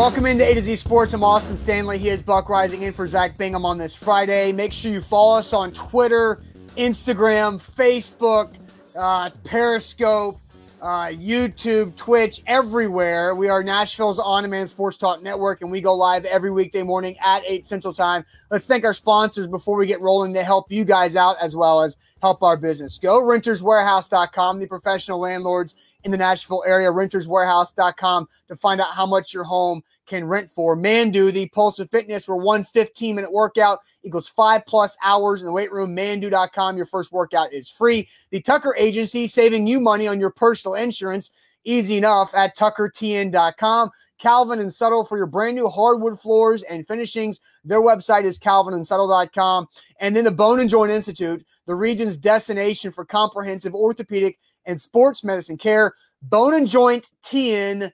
welcome into A to Z Sports. I'm Austin Stanley. He is Buck Rising in for Zach Bingham on this Friday. Make sure you follow us on Twitter, Instagram, Facebook, uh, Periscope, uh, YouTube, Twitch, everywhere. We are Nashville's on demand sports talk network, and we go live every weekday morning at 8 Central Time. Let's thank our sponsors before we get rolling to help you guys out as well as help our business. Go renterswarehouse.com, the professional landlords in the Nashville area, renterswarehouse.com to find out how much your home can rent for. Manduu, the Pulse of Fitness, where one 15 minute workout equals five plus hours in the weight room. Manduu.com. Your first workout is free. The Tucker Agency, saving you money on your personal insurance. Easy enough at tuckertn.com. Calvin and Subtle for your brand new hardwood floors and finishings. Their website is calvinandsubtle.com. And then the Bone and Joint Institute, the region's destination for comprehensive orthopedic and sports medicine care. Bone and Joint TN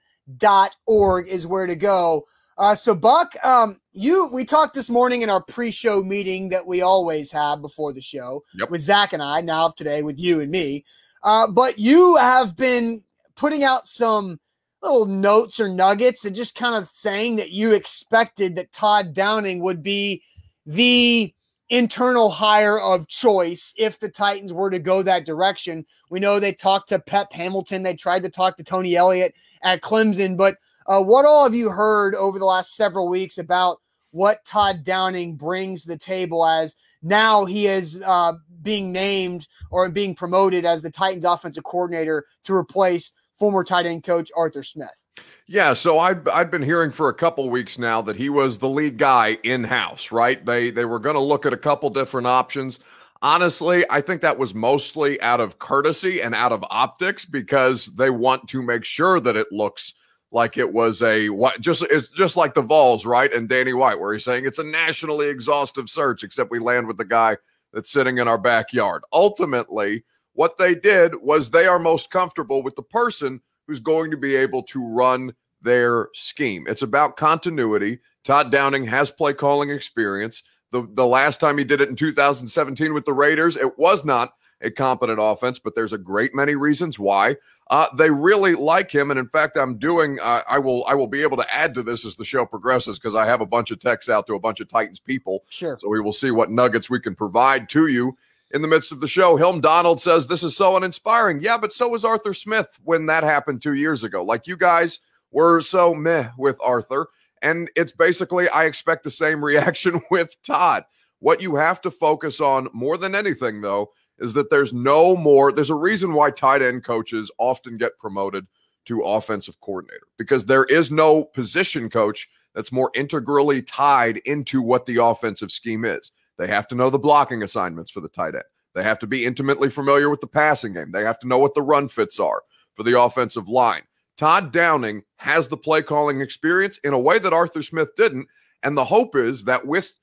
org is where to go. Uh, so, Buck, um, you we talked this morning in our pre-show meeting that we always have before the show Yep. with Zach and I. Now today with you and me, uh, but you have been putting out some little notes or nuggets and just kind of saying that you expected that Todd Downing would be the internal hire of choice if the Titans were to go that direction. We know they talked to Pep Hamilton, they tried to talk to Tony Elliott at Clemson, but uh, what all have you heard over the last several weeks about what Todd Downing brings the table as now he is uh, being named or being promoted as the Titans offensive coordinator to replace former tight end coach Arthur Smith? Yeah, so I'd I'd been hearing for a couple weeks now that he was the lead guy in house, right? They they were going to look at a couple different options. Honestly, I think that was mostly out of courtesy and out of optics because they want to make sure that it looks like it was a what just it's just like the Vols, right? And Danny White, where he's saying it's a nationally exhaustive search, except we land with the guy that's sitting in our backyard. Ultimately, what they did was they are most comfortable with the person who's going to be able to run their scheme. It's about continuity. Todd Downing has play calling experience. The, the last time he did it in 2017 with the Raiders, it was not a competent offense, but there's a great many reasons why. Uh, they really like him, and in fact, I'm doing. Uh, I will. I will be able to add to this as the show progresses because I have a bunch of texts out to a bunch of Titans people. Sure. So we will see what nuggets we can provide to you in the midst of the show. Helm Donald says this is so uninspiring. Yeah, but so was Arthur Smith when that happened two years ago. Like you guys were so meh with Arthur. And it's basically, I expect the same reaction with Todd. What you have to focus on more than anything, though, is that there's no more, there's a reason why tight end coaches often get promoted to offensive coordinator because there is no position coach that's more integrally tied into what the offensive scheme is. They have to know the blocking assignments for the tight end. They have to be intimately familiar with the passing game. They have to know what the run fits are for the offensive line. Todd Downing has the play calling experience in a way that Arthur Smith didn't. And the hope is that with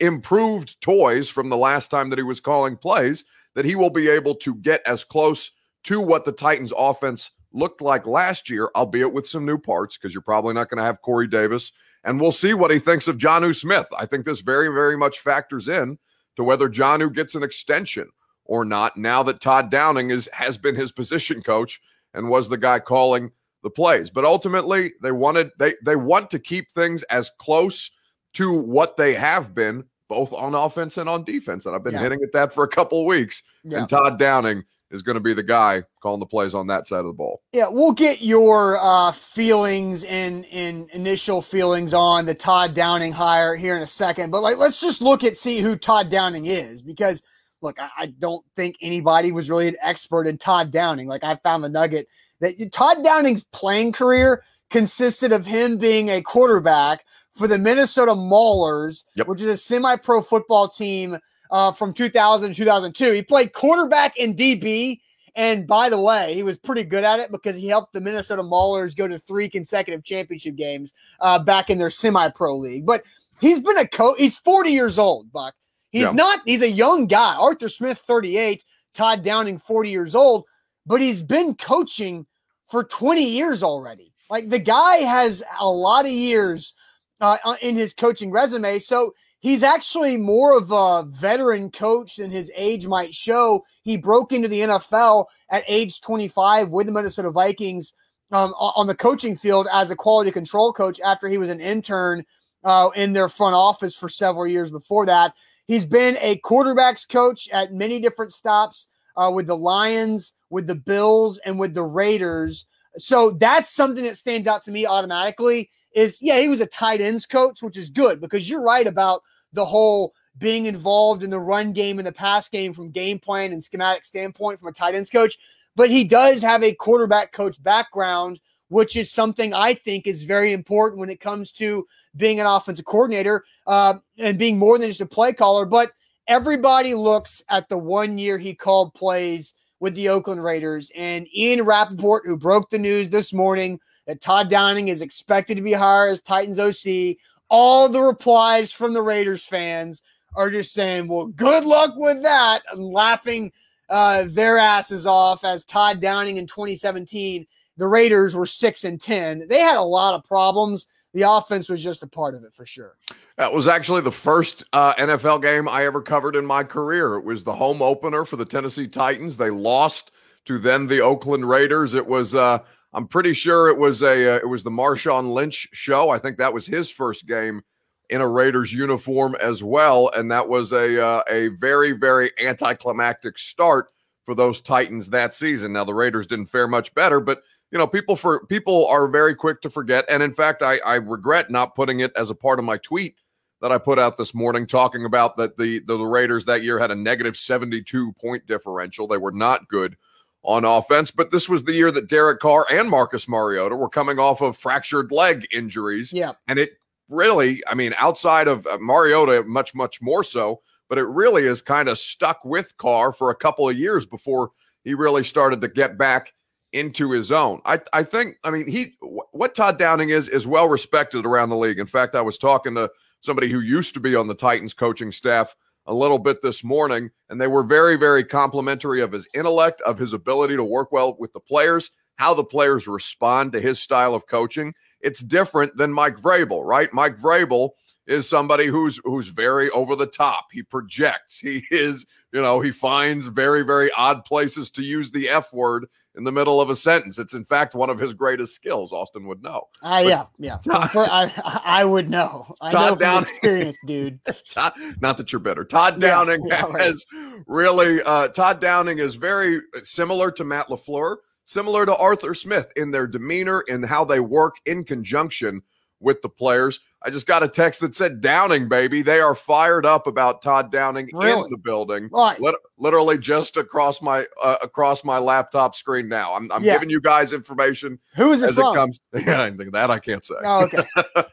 improved toys from the last time that he was calling plays, that he will be able to get as close to what the Titans offense looked like last year, albeit with some new parts, because you're probably not going to have Corey Davis. And we'll see what he thinks of Jonnu Smith. I think this very, very much factors in to whether Johnu gets an extension or not now that Todd Downing is has been his position coach and was the guy calling the plays. But ultimately, they wanted they they want to keep things as close to what they have been, both on offense and on defense. And I've been Yeah. hitting at that for a couple of weeks. Yeah. And Todd Downing is going to be the guy calling the plays on that side of the ball. Yeah, we'll get your uh, feelings and, and initial feelings on the Todd Downing hire here in a second. But like, let's just look at see who Todd Downing is because look, I, I don't think anybody was really an expert in Todd Downing. Like I found the nugget that Todd Downing's playing career consisted of him being a quarterback for the Minnesota Maulers, Yep. which is a semi-pro football team uh, from 2000 to 2002. He played quarterback and DB. And by the way, he was pretty good at it because he helped the Minnesota Maulers go to three consecutive championship games uh, back in their semi-pro league. But he's been a coach. He's 40 years old, Buck. He's Yeah. not. He's a young guy. Arthur Smith, 38. Todd Downing, 40 years old. But he's been coaching for 20 years already. Like the guy has a lot of years uh, in his coaching resume. So he's actually more of a veteran coach than his age might show. He broke into the NFL at age 25 with the Minnesota Vikings um, on the coaching field as a quality control coach after he was an intern uh, in their front office for several years before that. He's been a quarterbacks coach at many different stops uh, with the Lions, with the Bills, and with the Raiders. So that's something that stands out to me automatically. Is yeah, he was a tight ends coach, which is good because you're right about the whole being involved in the run game and the pass game from game plan and schematic standpoint from a tight ends coach. But he does have a quarterback coach background, which is something I think is very important when it comes to being an offensive coordinator uh, and being more than just a play caller. But everybody looks at the one year he called plays with the Oakland Raiders. And Ian Rapoport, who broke the news this morning that Todd Downing is expected to be hired as Titans OC, all the replies from the Raiders fans are just saying, well, good luck with that, and laughing uh, their asses off as Todd Downing in 2017. The Raiders were six and 10. They had a lot of problems. The offense was just a part of it for sure. That was actually the first uh, NFL game I ever covered in my career. It was the home opener for the Tennessee Titans. They lost to then the Oakland Raiders. It was, uh, I'm pretty sure it was a, uh, it was the Marshawn Lynch show. I think that was his first game in a Raiders uniform as well, and that was a uh, a very very anticlimactic start for those Titans that season. Now the Raiders didn't fare much better, but you know people for people are very quick to forget, and in fact, I, I regret not putting it as a part of my tweet that I put out this morning, talking about that the, the the Raiders that year had a negative seventy two point differential. They were not good on offense. But this was the year that Derek Carr and Marcus Mariota were coming off of fractured leg injuries. Yeah. And it really, I mean, outside of uh, Mariota, much, much more so, but it really is kind of stuck with Carr for a couple of years before he really started to get back into his own. I, I think, I mean, he, what Todd Downing is, is well respected around the league. In fact, I was talking to somebody who used to be on the Titans coaching staff a little bit this morning, and they were very, very complimentary of his intellect, of his ability to work well with the players, how the players respond to his style of coaching. It's different than Mike Vrabel, right? Mike Vrabel is somebody who's who's very over the top. He projects. He is, you know, he finds very very odd places to use the F word in the middle of a sentence. It's in fact one of his greatest skills. Austin would know. Uh, yeah, yeah. Todd, For, I I would know. I Todd know Downing, experience, dude. Todd, not that you're better. Todd Downing yeah, yeah, has really. Uh, Todd Downing is very similar to Matt LaFleur similar to Arthur Smith in their demeanor and how they work in conjunction with the players. I just got a text that said Downing, baby. They are fired up about Todd Downing really? in the building. Right. literally just across my uh, across my laptop screen now. I'm, I'm yeah. giving you guys information. Who is it as from? It comes, yeah, that I can't say. Oh, okay.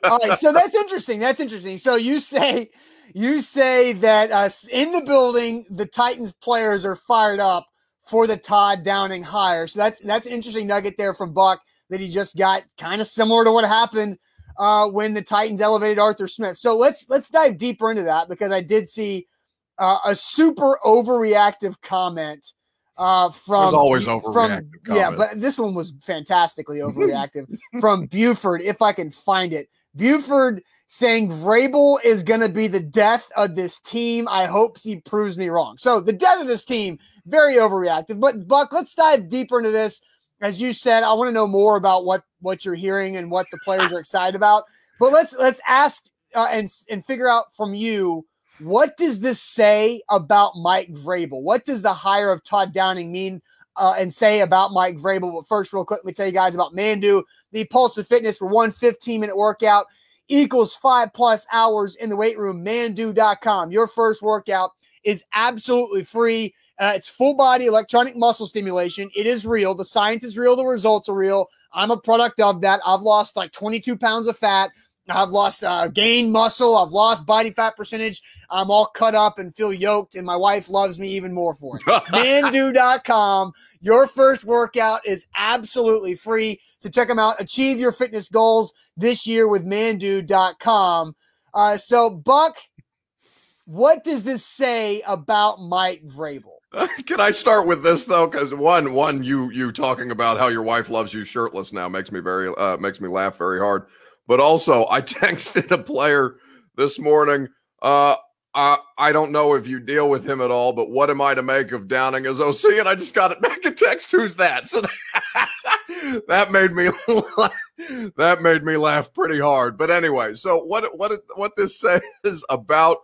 All right. So that's interesting. That's interesting. So you say you say that uh, in the building the Titans players are fired up for the Todd Downing hire. So that's that's an interesting nugget there from Buck that he just got, kind of similar to what happened uh, when the Titans elevated Arthur Smith. So let's let's dive deeper into that because I did see uh, a super overreactive comment uh, from There's always overreactive. From, yeah, but this one was fantastically overreactive from Buford. If I can find it, Buford saying Vrabel is going to be the death of this team. I hope he proves me wrong. So the death of this team, very overreactive. But Buck, let's dive deeper into this. As you said, I want to know more about what what you're hearing and what the players are excited about. But let's let's ask uh, and and figure out from you what does this say about Mike Vrabel? What does the hire of Todd Downing mean uh, and say about Mike Vrabel? But first, real quick, let me tell you guys about Manduu, the Pulse of Fitness for one 15 minute workout equals five plus hours in the weight room. Manduu.com. Your first workout is absolutely free. Uh, it's full body electronic muscle stimulation. It is real. The science is real. The results are real. I'm a product of that. I've lost like 22 pounds of fat. I've lost uh, gain muscle. I've lost body fat percentage. I'm all cut up and feel yoked, and my wife loves me even more for it. Manduu.com. Your first workout is absolutely free. So check them out. Achieve your fitness goals this year with Manduu.com. Uh, so, Buck, what does this say about Mike Vrabel? Can I start with this though? Because one, one, you you talking about how your wife loves you shirtless now makes me very uh, makes me laugh very hard. But also, I texted a player this morning. Uh, uh, I don't know if you deal with him at all, but what am I to make of Downing as OC? And I just got it back in text. Who's that? So that made me that made me laugh pretty hard. But anyway, so what what what this says about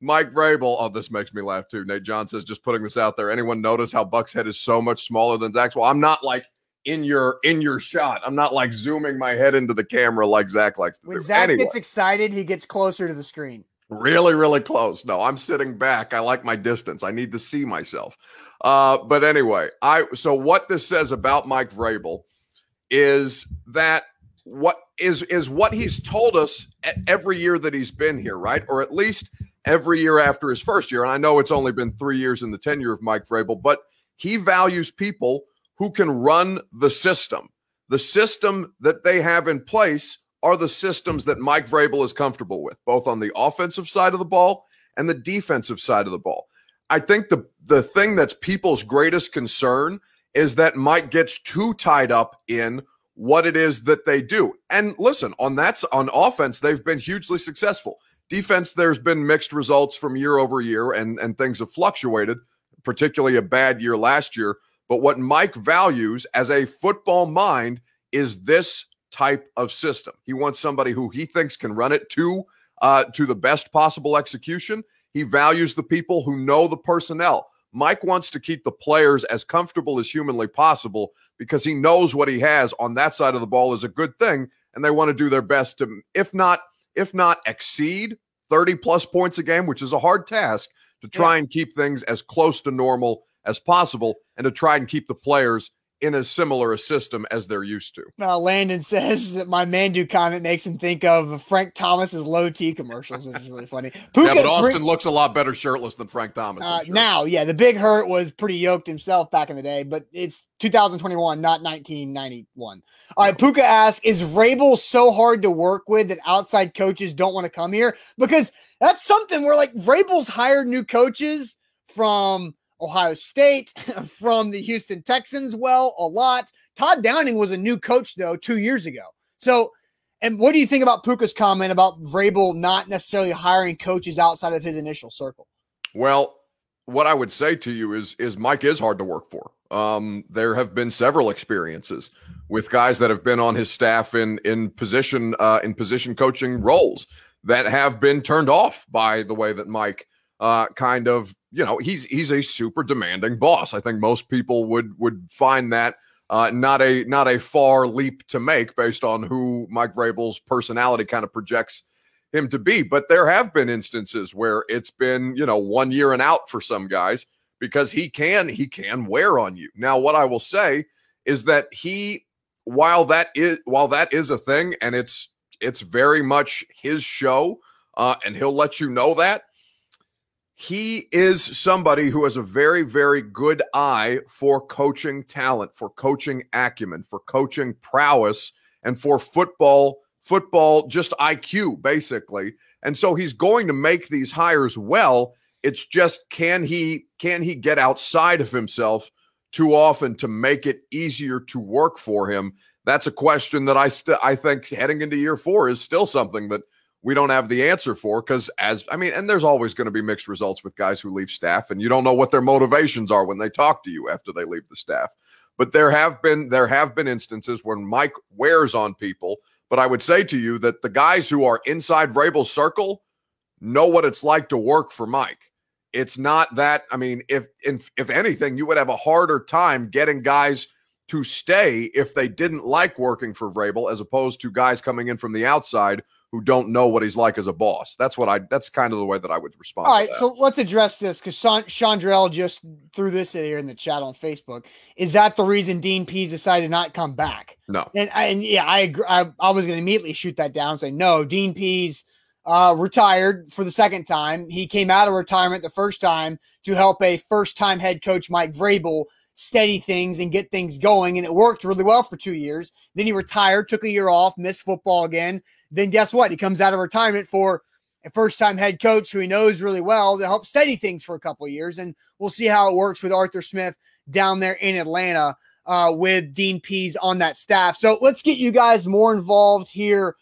Mike Vrabel. Oh, this makes me laugh too. Nate John says, just putting this out there. Anyone notice how Buck's head is so much smaller than Zach's? Well, I'm not like in your in your shot. I'm not like zooming my head into the camera like Zach likes to when do. Zach anyway. gets excited, he gets closer to the screen. Really, really close. No, I'm sitting back. I like my distance. I need to see myself. Uh, but anyway, I so what this says about Mike Vrabel is that what is is what he's told us every year that he's been here, right? Or at least every year after his first year. And I know it's only been three years in the tenure of Mike Vrabel, but he values people who can run the system. The system that they have in place are the systems that Mike Vrabel is comfortable with, both on the offensive side of the ball and the defensive side of the ball. I think the the thing that's people's greatest concern is that Mike gets too tied up in what it is that they do. And listen, on that's on offense, they've been hugely successful. Defense, there's been mixed results from year over year, and and things have fluctuated, particularly a bad year last year. But what Mike values as a football mind is this type of system. He wants somebody who he thinks can run it to uh, to the best possible execution. He values the people who know the personnel. Mike wants to keep the players as comfortable as humanly possible because he knows what he has on that side of the ball is a good thing, and they want to do their best to, if not, if not exceed 30 plus points a game, which is a hard task, to try yeah. and keep things as close to normal as possible and to try and keep the players in as similar a system as they're used to. Uh, Landon says that my Manduu comment makes him think of Frank Thomas's low T commercials, which is really funny. Puka, yeah, but Austin bring, looks a lot better shirtless than Frank Thomas. Uh, sure. Now, yeah, the big hurt was pretty yoked himself back in the day, but it's 2021, not 1991. All right, Puka asks, is Vrabel so hard to work with that outside coaches don't want to come here? Because that's something where like Vrabel's hired new coaches from – Ohio State, from the Houston Texans, well, a lot. Todd Downing was a new coach, though, two years ago. So, and what do you think about Puka's comment about Vrabel not necessarily hiring coaches outside of his initial circle? Well, what I would say to you is is Mike is hard to work for. Um, there have been several experiences with guys that have been on his staff in in position uh, in position coaching roles that have been turned off by the way that Mike uh, kind of you know he's he's a super demanding boss. I think most people would would find that uh, not a not a far leap to make based on who Mike Vrabel's personality kind of projects him to be. But there have been instances where it's been you know one year and out for some guys because he can he can wear on you. Now, what I will say is that he while that is while that is a thing and it's it's very much his show uh, and he'll let you know that he is somebody who has a very, very good eye for coaching talent, for coaching acumen, for coaching prowess, and for football, football, just IQ, basically. And so he's going to make these hires well. It's just can he can he get outside of himself too often to make it easier to work for him? That's a question that I still I think heading into year four is still something that we don't have the answer for because as I mean, and there's always going to be mixed results with guys who leave staff, and you don't know what their motivations are when they talk to you after they leave the staff. But there have been there have been instances when Mike wears on people. But I would say to you that the guys who are inside Vrabel's circle know what it's like to work for Mike. It's not that I mean, if if, if anything, you would have a harder time getting guys to stay if they didn't like working for Vrabel, as opposed to guys coming in from the outside who don't know what he's like as a boss. That's what I. That's kind of the way that I would respond. All right, so let's address this because Chandrell just threw this in here in the chat on Facebook. Is that the reason Dean Pees decided to not come back? No. And and yeah, I agree. I, I was going to immediately shoot that down and say no. Dean Pees uh, retired for the second time. He came out of retirement the first time to help a first-time head coach Mike Vrabel steady things and get things going, and it worked really well for two years. Then he retired, took a year off, missed football again then guess what? He comes out of retirement for a first time head coach who he knows really well to help steady things for a couple years. And we'll see how it works with Arthur Smith down there in Atlanta uh, with Dean Pees on that staff. So let's get you guys more involved here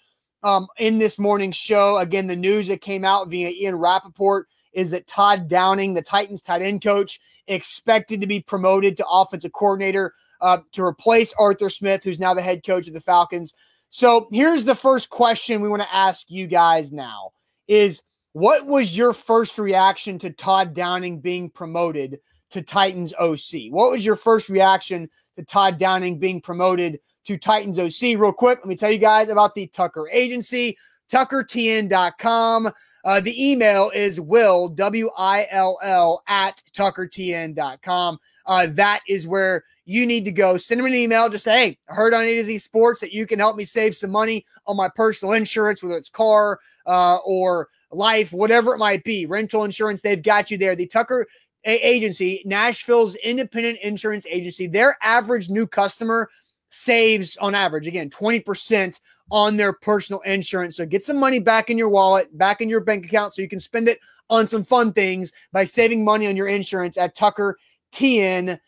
um, in this morning's show. Again, the news that came out via Ian Rapoport is that Todd Downing, the Titans tight end coach, expected to be promoted to offensive coordinator uh, to replace Arthur Smith, who's now the head coach of the Falcons. So here's the first question we want to ask you guys now is what was your first reaction to Todd Downing being promoted to Titans OC? What was your first reaction to Todd Downing being promoted to Titans OC? Real quick, let me tell you guys about the Tucker Agency, tuckertn.com. Uh, the email is will, W I L L, at tuckertn.com. Uh, that is where you need to go. Send them an email. Just say, hey, I heard on A to Z Sports that you can help me save some money on my personal insurance, whether it's car uh, or life, whatever it might be, rental insurance. They've got you there. The Tucker Agency, Nashville's independent insurance agency, their average new customer saves on average, again, 20% on their personal insurance. So get some money back in your wallet, back in your bank account so you can spend it on some fun things by saving money on your insurance at tuckertn.com.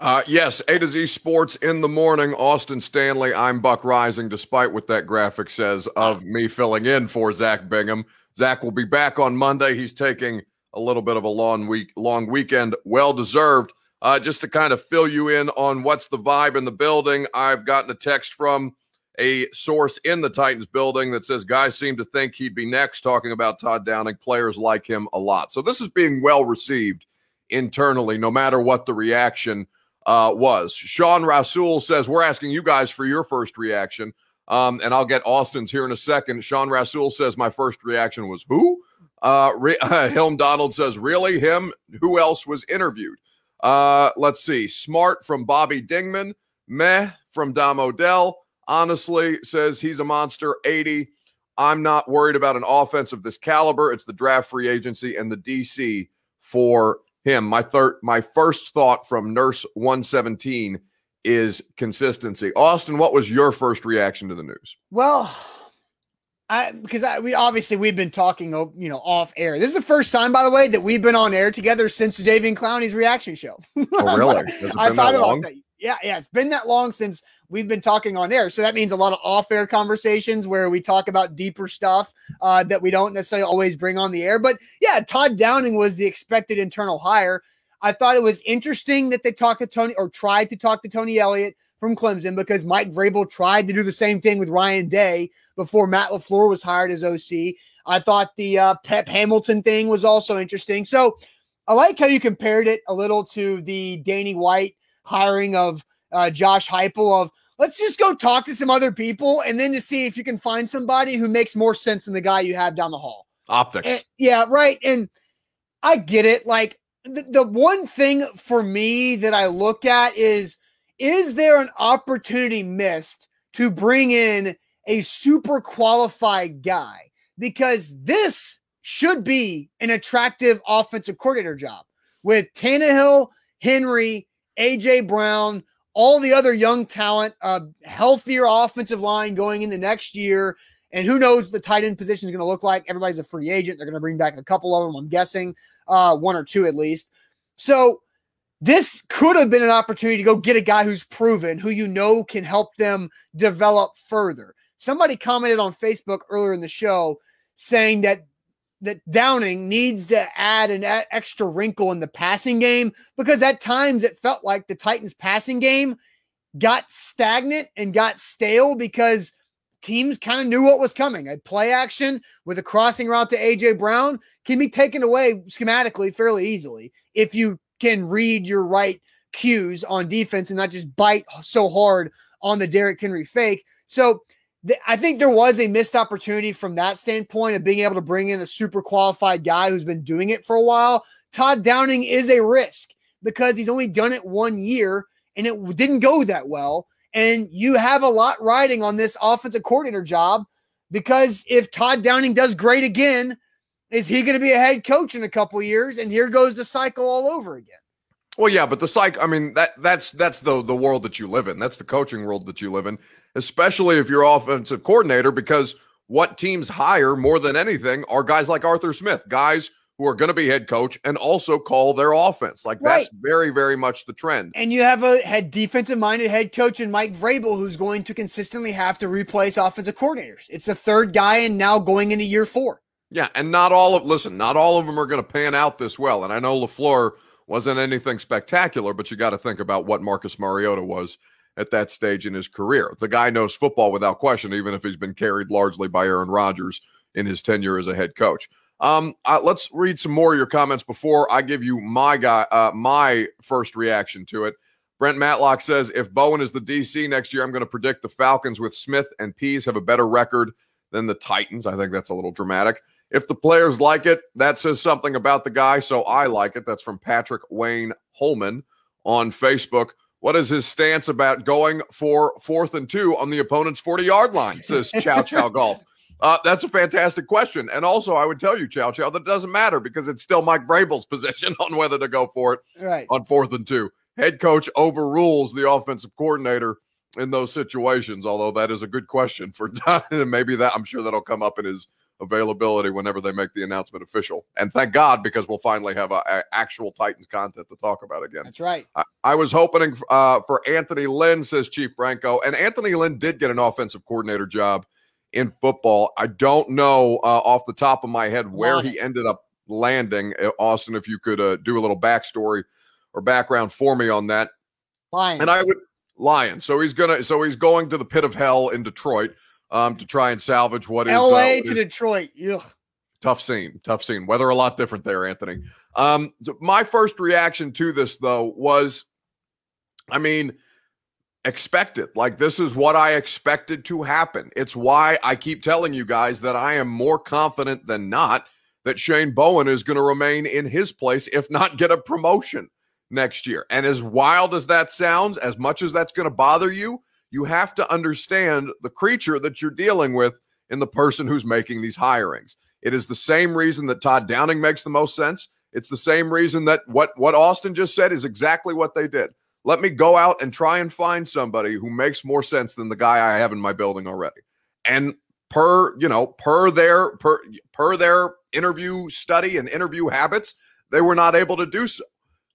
Uh, yes, A to Z Sports in the morning. Austin Stanley. I'm Buck Rising, despite what that graphic says of me filling in for Zach Bingham. Zach will be back on Monday. He's taking a little bit of a long week, long weekend, well deserved. Uh, just to kind of fill you in on what's the vibe in the building, I've gotten a text from a source in the Titans building that says guys seem to think he'd be next, talking about Todd Downing. Players like him a lot. So this is being well received internally, no matter what the reaction uh, was. Sean Rasul says, We're asking you guys for your first reaction. Um, and I'll get Austin's here in a second. Sean Rasul says, My first reaction was who? Uh, Re- Hilm Donald says, Really? Him? Who else was interviewed? Uh, let's see. Smart from Bobby Dingman. Meh from Dom Odell. Honestly, says he's a monster. 80. I'm not worried about an offense of this caliber. It's the draft free agency and the DC for him. My third, my first thought from Nurse 117 is consistency. Austin, what was your first reaction to the news? Well, I because I, we obviously we've been talking, you know, off air. This is the first time, by the way, that we've been on air together since Jadeveon Clowney's reaction show. Oh, really? I thought about long? that. Yeah, yeah, it's been that long since we've been talking on air. So that means a lot of off-air conversations where we talk about deeper stuff uh, that we don't necessarily always bring on the air. But yeah, Todd Downing was the expected internal hire. I thought it was interesting that they talked to Tony or tried to talk to Tony Elliott from Clemson because Mike Vrabel tried to do the same thing with Ryan Day before Matt LaFleur was hired as OC. I thought the uh, Pep Hamilton thing was also interesting. So I like how you compared it a little to the Danny White hiring of uh, Josh Heupel of let's just go talk to some other people and then to see if you can find somebody who makes more sense than the guy you have down the hall. Optics. And, yeah, right. And I get it. Like the, the one thing for me that I look at is is there an opportunity missed to bring in a super qualified guy? Because this should be an attractive offensive coordinator job with Tannehill, Henry, AJ Brown, all the other young talent, a healthier offensive line going in the next year. And who knows what the tight end position is going to look like? Everybody's a free agent. They're going to bring back a couple of them, I'm guessing, uh, one or two at least. So this could have been an opportunity to go get a guy who's proven, who you know can help them develop further. Somebody commented on Facebook earlier in the show saying that that Downing needs to add an extra wrinkle in the passing game because at times it felt like the Titans passing game got stagnant and got stale because teams kind of knew what was coming. A play action with a crossing route to AJ Brown can be taken away schematically fairly easily if you can read your right cues on defense and not just bite so hard on the Derrick Henry fake. So I think there was a missed opportunity from that standpoint of being able to bring in a super qualified guy who's been doing it for a while. Todd Downing is a risk because he's only done it one year and it didn't go that well. And you have a lot riding on this offensive coordinator job because if Todd Downing does great again, is he going to be a head coach in a couple years? And here goes the cycle all over again. Well, yeah, but the cycle. I mean, that that's that's the the world that you live in. That's the coaching world that you live in, especially if you're offensive coordinator. Because what teams hire more than anything are guys like Arthur Smith, guys who are going to be head coach and also call their offense. Like right. that's very, very much the trend. And you have a head defensive minded head coach in Mike Vrabel who's going to consistently have to replace offensive coordinators. It's the third guy and now going into year four. Yeah, and not all of listen, not all of them are going to pan out this well. And I know LaFleur wasn't anything spectacular, but you got to think about what Marcus Mariota was at that stage in his career. The guy knows football without question, even if he's been carried largely by Aaron Rodgers in his tenure as a head coach. Um, uh, let's read some more of your comments before I give you my guy, uh, my first reaction to it. Brent Matlock says if Bowen is the DC next year, I'm going to predict the Falcons with Smith and Pees have a better record than the Titans. I think that's a little dramatic. If the players like it, that says something about the guy. So I like it. That's from Patrick Wayne Holman on Facebook. What is his stance about going for fourth and two on the opponent's 40 yard line? Says Chow Chow Golf. Uh, that's a fantastic question. And also, I would tell you, Chow Chow, that doesn't matter because it's still Mike Vrabel's position on whether to go for it right. on fourth and two. Head coach overrules the offensive coordinator in those situations, although that is a good question for maybe that. I'm sure that'll come up in his availability whenever they make the announcement official. And thank God because we'll finally have a, a actual Titans content to talk about again. That's right. I, I was hoping uh, for Anthony Lynn, says Chief Franco, and Anthony Lynn did get an offensive coordinator job in football. I don't know uh, off the top of my head where he ended up landing. Uh, Austin, if you could uh, do a little backstory or background for me on that. Lions. And I would Lions. So he's gonna. So he's going to the pit of hell in Detroit um, to try and salvage what is L.A. Uh, to Detroit. Ugh. Tough scene, tough scene. Weather a lot different there, Anthony. Um, so my first reaction to this though was, I mean, expected. Like this is what I expected to happen. It's why I keep telling you guys that I am more confident than not that Shane Bowen is going to remain in his place, if not get a promotion next year. And as wild as that sounds, as much as that's going to bother you, you have to understand the creature that you're dealing with in the person who's making these hirings. It is the same reason that Todd Downing makes the most sense. It's the same reason that what what Austin just said is exactly what they did. Let me go out and try and find somebody who makes more sense than the guy I have in my building already. And per, you know, per their per per their interview study and interview habits, they were not able to do so.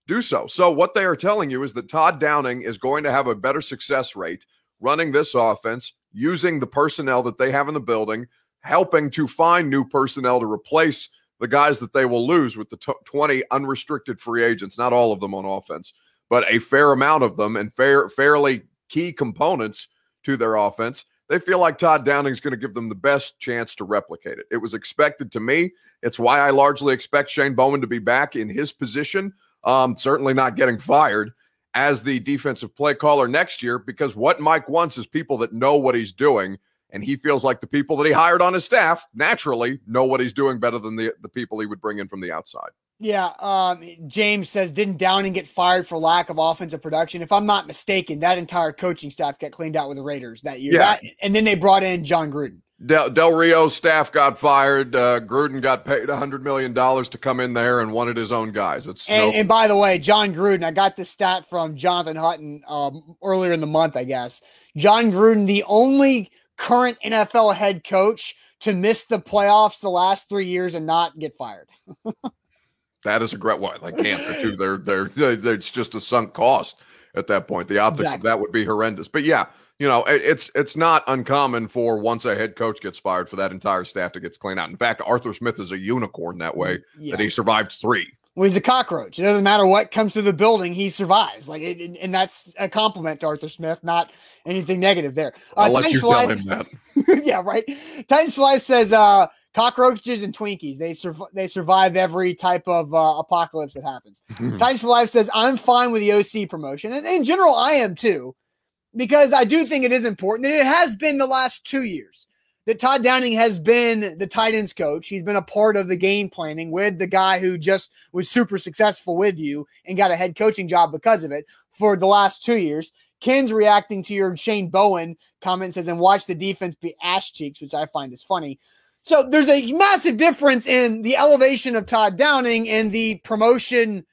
Do so. So what they are telling you is that Todd Downing is going to have a better success rate running this offense, using the personnel that they have in the building, helping to find new personnel to replace the guys that they will lose with the t- 20 unrestricted free agents, not all of them on offense, but a fair amount of them and fair fairly key components to their offense. They feel like Todd Downing is going to give them the best chance to replicate it. It was expected to me. It's why I largely expect Shane Bowen to be back in his position. Um, certainly not getting fired as the defensive play caller next year because what Mike wants is people that know what he's doing. And he feels like the people that he hired on his staff naturally know what he's doing better than the, the people he would bring in from the outside. Yeah. Um, James says, didn't Downing get fired for lack of offensive production? If I'm not mistaken, that entire coaching staff got cleaned out with the Raiders that year. Yeah. That, and then they brought in Jon Gruden. Del, Del Rio's staff got fired. Uh, Gruden got paid $100 million to come in there and wanted his own guys. It's and, no- and by the way, Jon Gruden, I got this stat from Jonathan Hutton um, earlier in the month, I guess. Jon Gruden, the only current NFL head coach to miss the playoffs the last three years and not get fired. that is a great one. They can't. They're, too, they're, they're, they're, it's just a sunk cost at that point. The optics exactly. of that would be horrendous. But yeah, you know, it, it's it's not uncommon for once a head coach gets fired for that entire staff to get cleaned out. In fact, Arthur Smith is a unicorn that way yeah. that he survived three. Well, he's a cockroach. It doesn't matter what comes through the building, he survives. Like, it, and that's a compliment to Arthur Smith, not anything negative there. Uh, I'll let you tell him that. yeah, right. Titans for Life says uh, cockroaches and Twinkies. They survive. They survive every type of uh, apocalypse that happens. Titans for Life says I'm fine with the OC promotion, and in general, I am too because I do think it is important, and it has been the last two years that Todd Downing has been the Titans coach. He's been a part of the game planning with the guy who just was super successful with you and got a head coaching job because of it for the last two years. Ken's reacting to your Shane Bowen comment says, and watch the defense be ass cheeks, which I find is funny. So there's a massive difference in the elevation of Todd Downing and the promotion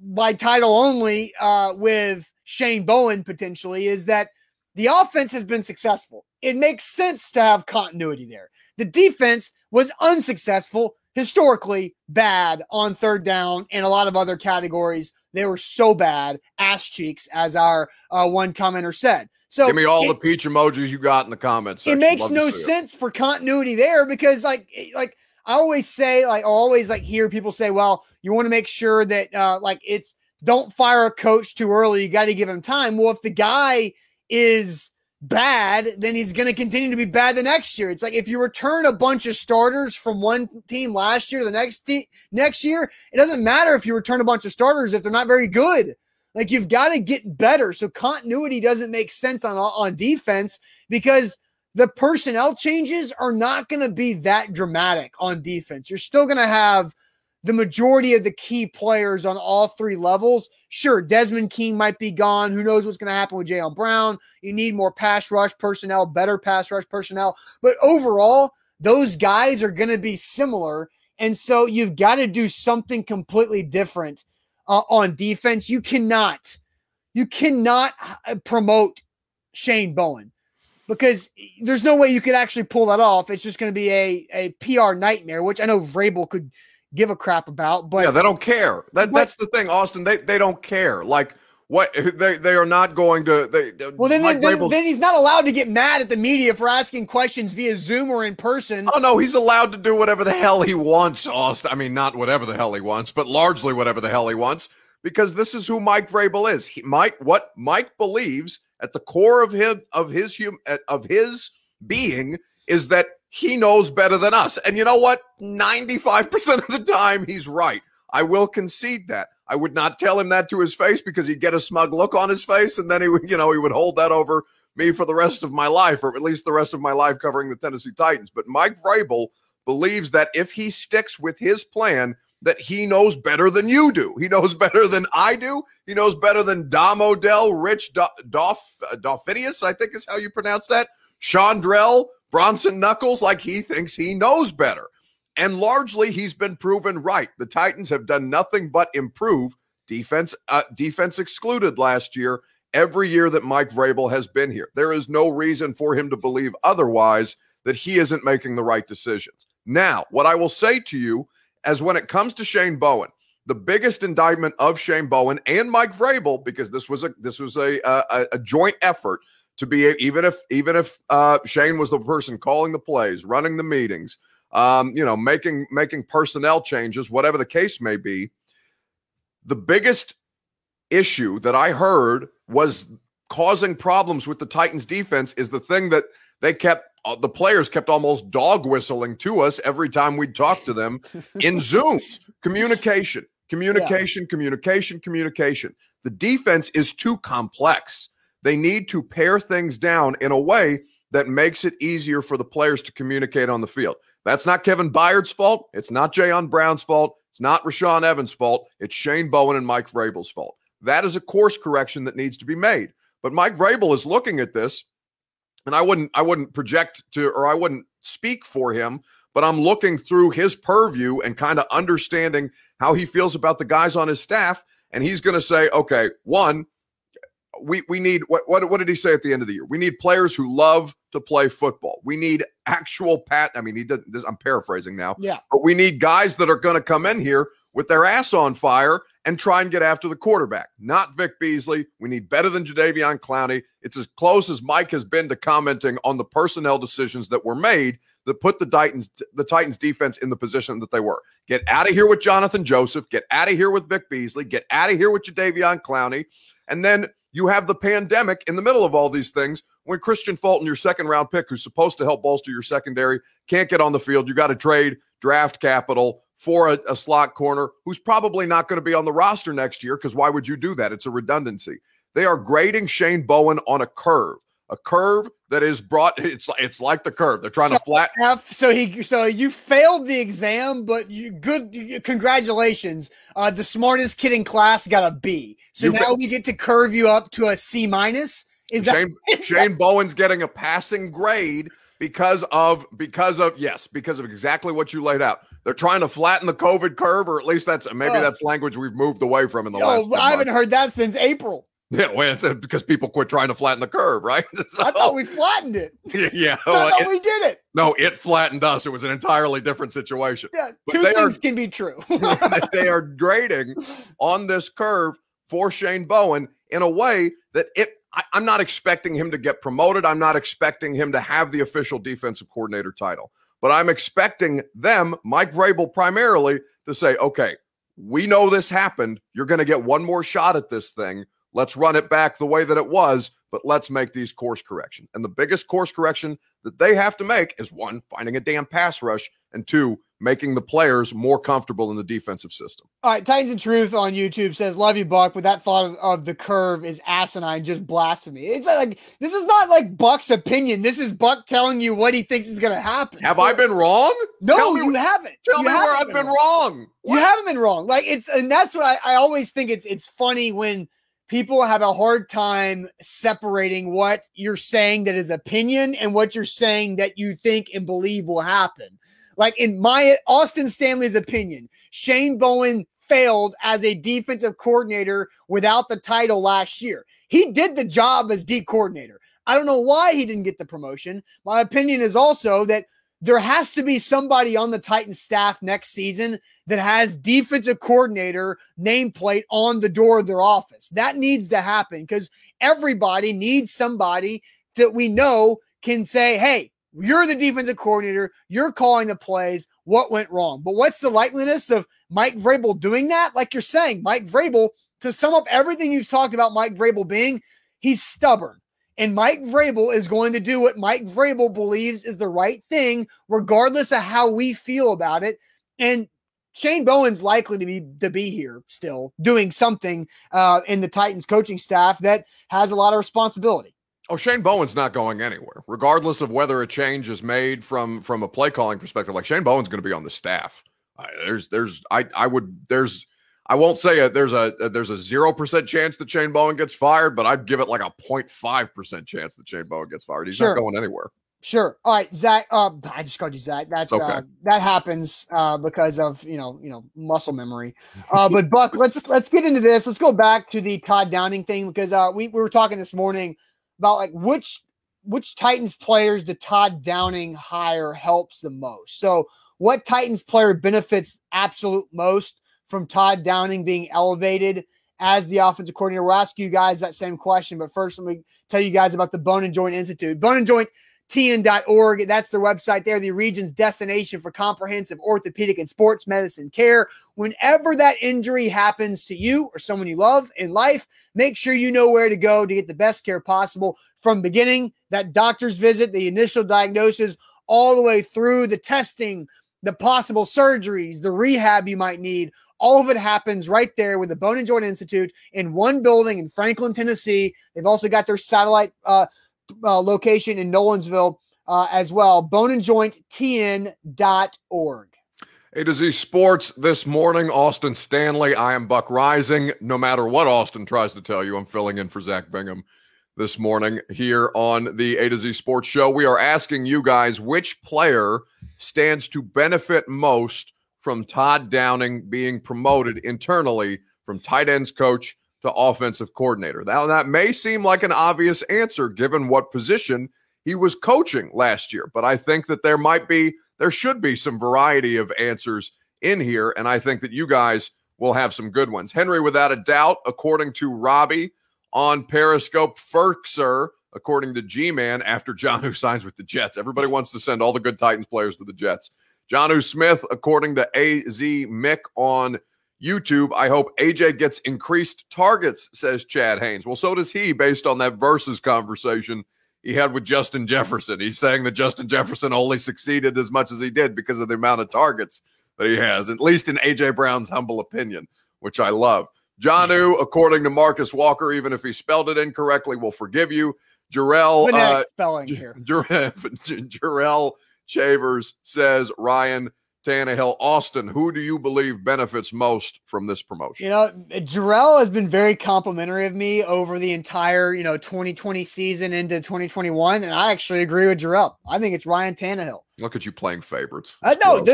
by title only uh, with Shane Bowen potentially is that the offense has been successful. It makes sense to have continuity there. The defense was unsuccessful, historically bad on third down and a lot of other categories. They were so bad, ass cheeks, as our uh, one commenter said. So give me all it, the peach emojis you got in the comments. Section. It makes Love no sense for continuity there because, like, like I always say, like, I always like hear people say, well, you want to make sure that, uh, like, it's don't fire a coach too early. You got to give him time. Well, if the guy is bad, then he's going to continue to be bad the next year. It's like if you return a bunch of starters from one team last year to the next te- next year, it doesn't matter if you return a bunch of starters if they're not very good. Like you've got to get better. So continuity doesn't make sense on on defense because the personnel changes are not going to be that dramatic on defense. You're still going to have the majority of the key players on all three levels. Sure, Desmond King might be gone. Who knows what's going to happen with Jayon Brown? You need more pass rush personnel, better pass rush personnel. But overall, those guys are going to be similar. And so you've got to do something completely different uh, on defense. You cannot, you cannot uh, promote Shane Bowen because there's no way you could actually pull that off. It's just going to be a, a PR nightmare, which I know Vrabel could – give a crap about. But yeah, they don't care. That, that's the thing, Austin. They they don't care. Like what they they are not going to. They, well, then then, then, then, he's not allowed to get mad at the media for asking questions via Zoom or in person. Oh no, he's allowed to do whatever the hell he wants, Austin. I mean, not whatever the hell he wants, but largely whatever the hell he wants, because this is who Mike Vrabel is. He, Mike, what Mike believes at the core of him of his hum, of his being is that he knows better than us. And you know what? 95% of the time, he's right. I will concede that. I would not tell him that to his face because he'd get a smug look on his face, and then he would, you know, he would hold that over me for the rest of my life, or at least the rest of my life covering the Tennessee Titans. But Mike Vrabel believes that if he sticks with his plan, that he knows better than you do. He knows better than I do. He knows better than Dom Odell, Rich Doff, uh, Dauphinius, I think is how you pronounce that. Chandrell, Bronson Knuckles like he thinks he knows better. And largely he's been proven right. The Titans have done nothing but improve defense uh, defense excluded last year every year that Mike Vrabel has been here. There is no reason for him to believe otherwise that he isn't making the right decisions. Now, what I will say to you as when it comes to Shane Bowen, the biggest indictment of Shane Bowen and Mike Vrabel, because this was a this was a a, a joint effort to be even if even if uh, Shane was the person calling the plays, running the meetings, um, you know, making making personnel changes, whatever the case may be. The biggest issue that I heard was causing problems with the Titans defense is the thing that they kept uh, the players kept almost dog whistling to us every time we'd talk to them in Zooms. Communication, communication, yeah. communication, communication. The defense is too complex. They need to pare things down in a way that makes it easier for the players to communicate on the field. That's not Kevin Byard's fault. It's not Jayon Brown's fault. It's not Rashaan Evans' fault. It's Shane Bowen and Mike Vrabel's fault. That is a course correction that needs to be made. But Mike Vrabel is looking at this, and I wouldn't I wouldn't project to or I wouldn't speak for him, but I'm looking through his purview and kind of understanding how he feels about the guys on his staff. And he's going to say, okay, one, we we need what, what what did he say at the end of the year? We need players who love to play football. We need actual pat. I mean, he doesn't. I'm paraphrasing now. Yeah. But we need guys that are going to come in here with their ass on fire and try and get after the quarterback. Not Vic Beasley. We need better than Jadeveon Clowney. It's as close as Mike has been to commenting on the personnel decisions that were made that put the Titans the Titans defense in the position that they were. Get out of here with Johnathan Joseph. Get out of here with Vic Beasley. Get out of here with Jadeveon Clowney. And then you have the pandemic in the middle of all these things when Kristian Fulton, your second round pick, who's supposed to help bolster your secondary, can't get on the field. You got to trade draft capital for a, a slot corner who's probably not going to be on the roster next year because why would you do that? It's a redundancy. They are grading Shane Bowen on a curve a curve that is brought it's it's like the curve. They're trying so, to flat so he so you failed the exam but you good congratulations. Uh the smartest kid in class got a b. So you now fa- we get to curve you up to a c minus? Is shane, that shane bowen's getting a passing grade because of because of yes because of exactly what you laid out. They're trying to flatten the covid curve or at least that's maybe oh. that's language we've moved away from in the last i haven't heard that since april yeah, well, it's uh, because people quit trying to flatten the curve, right? So, I thought we flattened it. Yeah, well, I thought it, we did it. No, it flattened us. It was an entirely different situation. Yeah, but two things are, can be true. they are grading on this curve for Shane Bowen in a way that it. I, I'm not expecting him to get promoted. I'm not expecting him to have the official defensive coordinator title. but I'm expecting them, Mike Vrabel primarily, to say, okay, we know this happened. You're going to get one more shot at this thing. Let's run it back the way that it was, but let's make these course correction. And the biggest course correction that they have to make is one, finding a damn pass rush, and two, making the players more comfortable in the defensive system. All right, Titans and Truth on YouTube says, "Love you, Buck," but that thought of, of, the curve is asinine, just blasphemy. It's like this is not like Buck's opinion. This is Buck telling you what he thinks is going to happen. Have so, I been wrong? No, tell you haven't. Tell you me where I've been, been wrong. wrong. You haven't been wrong. Like it's, and that's what I, I always think. It's it's funny when people have a hard time separating what you're saying that is opinion and what you're saying that you think and believe will happen. Like in my Austin Stanley's opinion, Shane Bowen failed as a defensive coordinator without the title last year. He did the job as deep coordinator. I don't know why he didn't get the promotion. My opinion is also that there has to be somebody on the Titans staff next season that has defensive coordinator nameplate on the door of their office. That needs to happen because everybody needs somebody that we know can say, hey, you're the defensive coordinator. You're calling the plays. What went wrong? But what's the likeliness of Mike Vrabel doing that? Like you're saying, Mike Vrabel, to sum up everything you've talked about Mike Vrabel being, he's stubborn. And Mike Vrabel is going to do what Mike Vrabel believes is the right thing, regardless of how we feel about it. And Shane Bowen's likely to be to be here still doing something uh, in the Titans coaching staff that has a lot of responsibility. Oh, Shane Bowen's not going anywhere, regardless of whether a change is made from from a play calling perspective. Like Shane Bowen's going to be on the staff. Uh, there's there's I I would there's I won't say it. There's a, a there's a zero percent chance that Shane Bowen gets fired, but I'd give it like a 0.5 percent chance that Shane Bowen gets fired. He's sure. not going anywhere. Sure. All right, Zach. Uh, I just called you Zach. That's okay. uh, that happens uh, because of you know you know muscle memory. Uh, but Buck, let's let's get into this. Let's go back to the Todd Downing thing because uh, we we were talking this morning about like which which Titans players the Todd Downing hire helps the most. So what Titans player benefits absolute most from Todd Downing being elevated as the offensive coordinator? We'll ask you guys that same question, but first let me tell you guys about the Bone and Joint Institute. Bone and Joint TN.org. That's their website there, the region's destination for comprehensive orthopedic and sports medicine care. Whenever that injury happens to you or someone you love in life, make sure you know where to go to get the best care possible from beginning that doctor's visit, the initial diagnosis, all the way through the testing, the possible surgeries, the rehab you might need. All of it happens right there with the Bone and Joint Institute in one building in Franklin, Tennessee. They've also got their satellite uh, uh, location in Nolensville uh, as well. Boneandjointtn.org. A to Z Sports this morning. Austin Stanley. I am Buck Rising. No matter what Austin tries to tell you, I'm filling in for Zach Bingham this morning here on the A to Z Sports Show. We are asking you guys which player stands to benefit most from Todd Downing being promoted internally from tight ends coach to offensive coordinator. Now, that may seem like an obvious answer given what position he was coaching last year, but I think that there might be, there should be some variety of answers in here. And I think that you guys will have some good ones. Henry, without a doubt, according to Robbie on Periscope, Firkser, according to G Man, after Jonnu signs with the Jets. Everybody wants to send all the good Titans players to the Jets. Jonnu Smith, according to AZ Mick on YouTube. I hope AJ gets increased targets, says Chad Haynes. Well, so does he, based on that versus conversation he had with Justin Jefferson. He's saying that Justin Jefferson only succeeded as much as he did because of the amount of targets that he has, at least in AJ Brown's humble opinion, which I love. Jonnu, according to Marcus Walker, even if he spelled it incorrectly, will forgive you. Jarrell uh, spelling here. Jarrell Chavers says Ryan Tannehill. Austin, who do you believe benefits most from this promotion? You know, Jarrell has been very complimentary of me over the entire, you know, 2020 season into 2021. And I actually agree with Jarrell. I think it's Ryan Tannehill. Look at you playing favorites. Uh, no, the,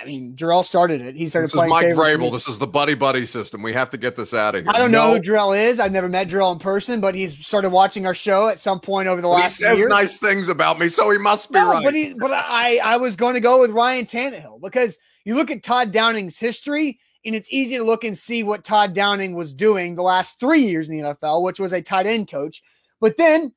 I mean, Jarrell started it. He started this playing. This is Mike Vrabel. This is the buddy buddy system. We have to get this out of here. I don't no. know who Jarrell is. I've never met Jarrell in person, but he's started watching our show at some point over the but last. He says year. nice things about me, so he must be no, right. But he, but I, I was going to go with Ryan Tannehill because you look at Todd Downing's history, and it's easy to look and see what Todd Downing was doing the last three years in the NFL, which was a tight end coach. But then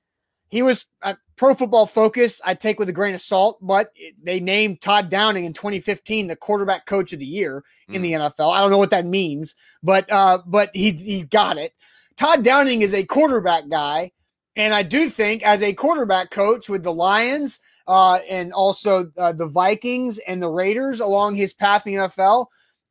he was uh, Pro Football Focus, I take with a grain of salt, but they named Todd Downing in 2015 the quarterback coach of the year mm. in the NFL. I don't know what that means, but uh, but he he got it. Todd Downing is a quarterback guy, and I do think as a quarterback coach with the Lions uh, and also uh, the Vikings and the Raiders along his path in the NFL,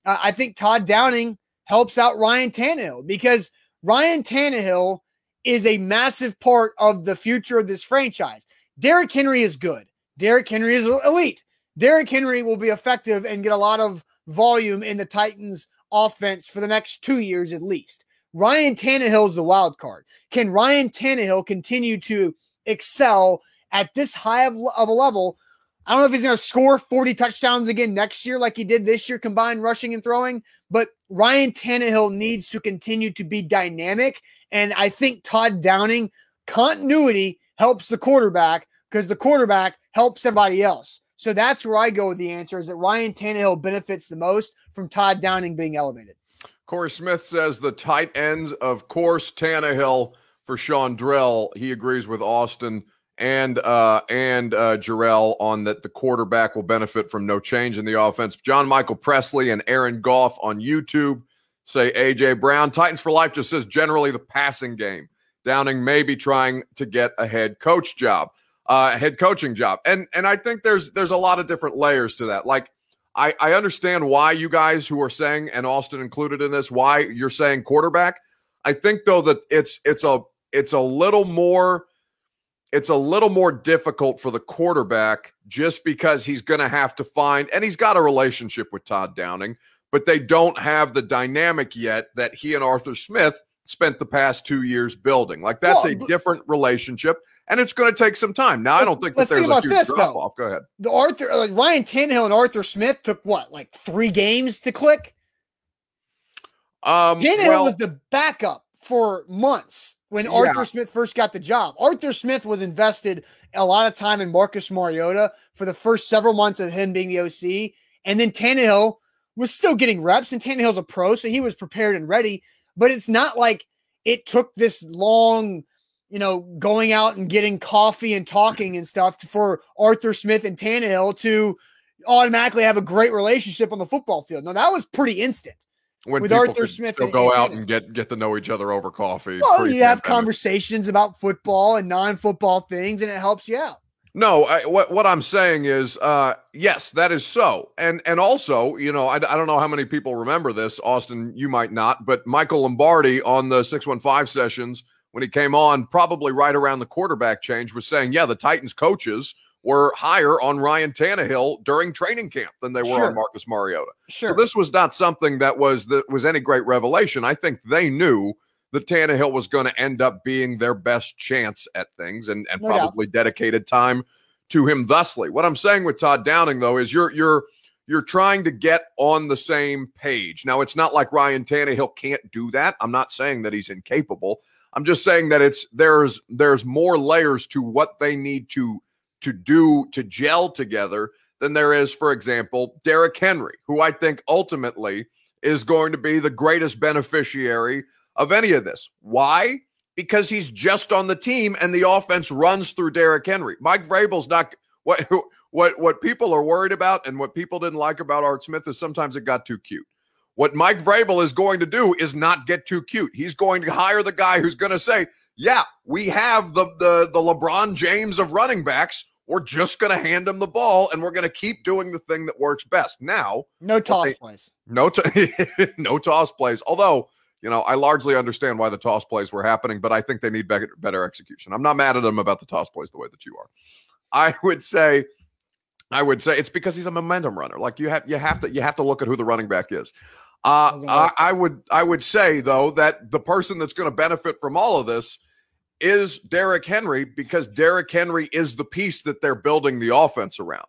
uh, I think Todd Downing helps out Ryan Tannehill because Ryan Tannehill is a massive part of the future of this franchise. Derrick Henry is good. Derrick Henry is elite. Derrick Henry will be effective and get a lot of volume in the Titans offense for the next two years at least. Ryan Tannehill is the wild card. Can Ryan Tannehill continue to excel at this high of, of a level? I don't know if he's going to score 40 touchdowns again next year like he did this year, combined rushing and throwing, but Ryan Tannehill needs to continue to be dynamic. And I think Todd Downing continuity helps the quarterback because the quarterback helps everybody else. So that's where I go with the answer is that Ryan Tannehill benefits the most from Todd Downing being elevated. Corey Smith says the tight ends, of course, Tannehill for Chandrell. He agrees with Austin and uh, and uh, Jarrell on that the quarterback will benefit from no change in the offense. John Michael Presley and Aaron Goff on YouTube say AJ Brown. Titans for Life just says generally the passing game. Downing may be trying to get a head coach job, uh, head coaching job, and and I think there's there's a lot of different layers to that. Like I I understand why you guys who are saying and Austin included in this why you're saying quarterback. I think though that it's it's a it's a little more it's a little more difficult for the quarterback just because he's going to have to find, and he's got a relationship with Todd Downing, but they don't have the dynamic yet that he and Arthur Smith spent the past two years building. Like that's well, a different relationship, and it's going to take some time. Now, I don't think that there's a huge drop off. Go ahead. The Arthur, like Ryan Tannehill and Arthur Smith took what, like three games to click. Um, Tannehill well, was the backup for months when yeah. Arthur Smith first got the job. Arthur Smith was invested a lot of time in Marcus Mariota for the first several months of him being the OC. And then Tannehill was still getting reps, and Tannehill's a pro, so he was prepared and ready. But it's not like it took this long, you know, going out and getting coffee and talking and stuff for Arthur Smith and Tannehill to automatically have a great relationship on the football field. No, that was pretty instant when with Arthur Smith, still go out and get get to know each other over coffee. Well, you have conversations about football and non-football things, and it helps you out. No, I, what what I'm saying is, uh, yes, that is so, and and also, you know, I, I don't know how many people remember this, Austin. You might not, but Michael Lombardi on the six one five sessions when he came on, probably right around the quarterback change, was saying, yeah, the Titans coaches were higher on Ryan Tannehill during training camp than they were sure. on Marcus Mariota. Sure. So this was not something that was that was any great revelation. I think they knew that Tannehill was going to end up being their best chance at things and, and no probably doubt. dedicated time to him thusly. What I'm saying with Todd Downing though is you're you're you're trying to get on the same page. Now it's not like Ryan Tannehill can't do that. I'm not saying that he's incapable. I'm just saying that it's there's there's more layers to what they need to to do to gel together than there is, for example, Derrick Henry, who I think ultimately is going to be the greatest beneficiary of any of this. Why? Because he's just on the team and the offense runs through Derrick Henry. Mike Vrabel's not what what what people are worried about and what people didn't like about Art Smith is sometimes it got too cute. What Mike Vrabel is going to do is not get too cute. He's going to hire the guy who's going to say, "Yeah, we have the the the LeBron James of running backs we're just going to hand him the ball and we're going to keep doing the thing that works best. Now, no toss they, plays. No, t- no toss plays. Although, you know, I largely understand why the toss plays were happening, but I think they need better, better execution. I'm not mad at them about the toss plays the way that you are. I would say, I would say it's because he's a momentum runner. Like you have, you have to, you have to look at who the running back is. Uh, I, I would, I would say though that the person that's going to benefit from all of this is Derrick Henry because Derrick Henry is the piece that they're building the offense around.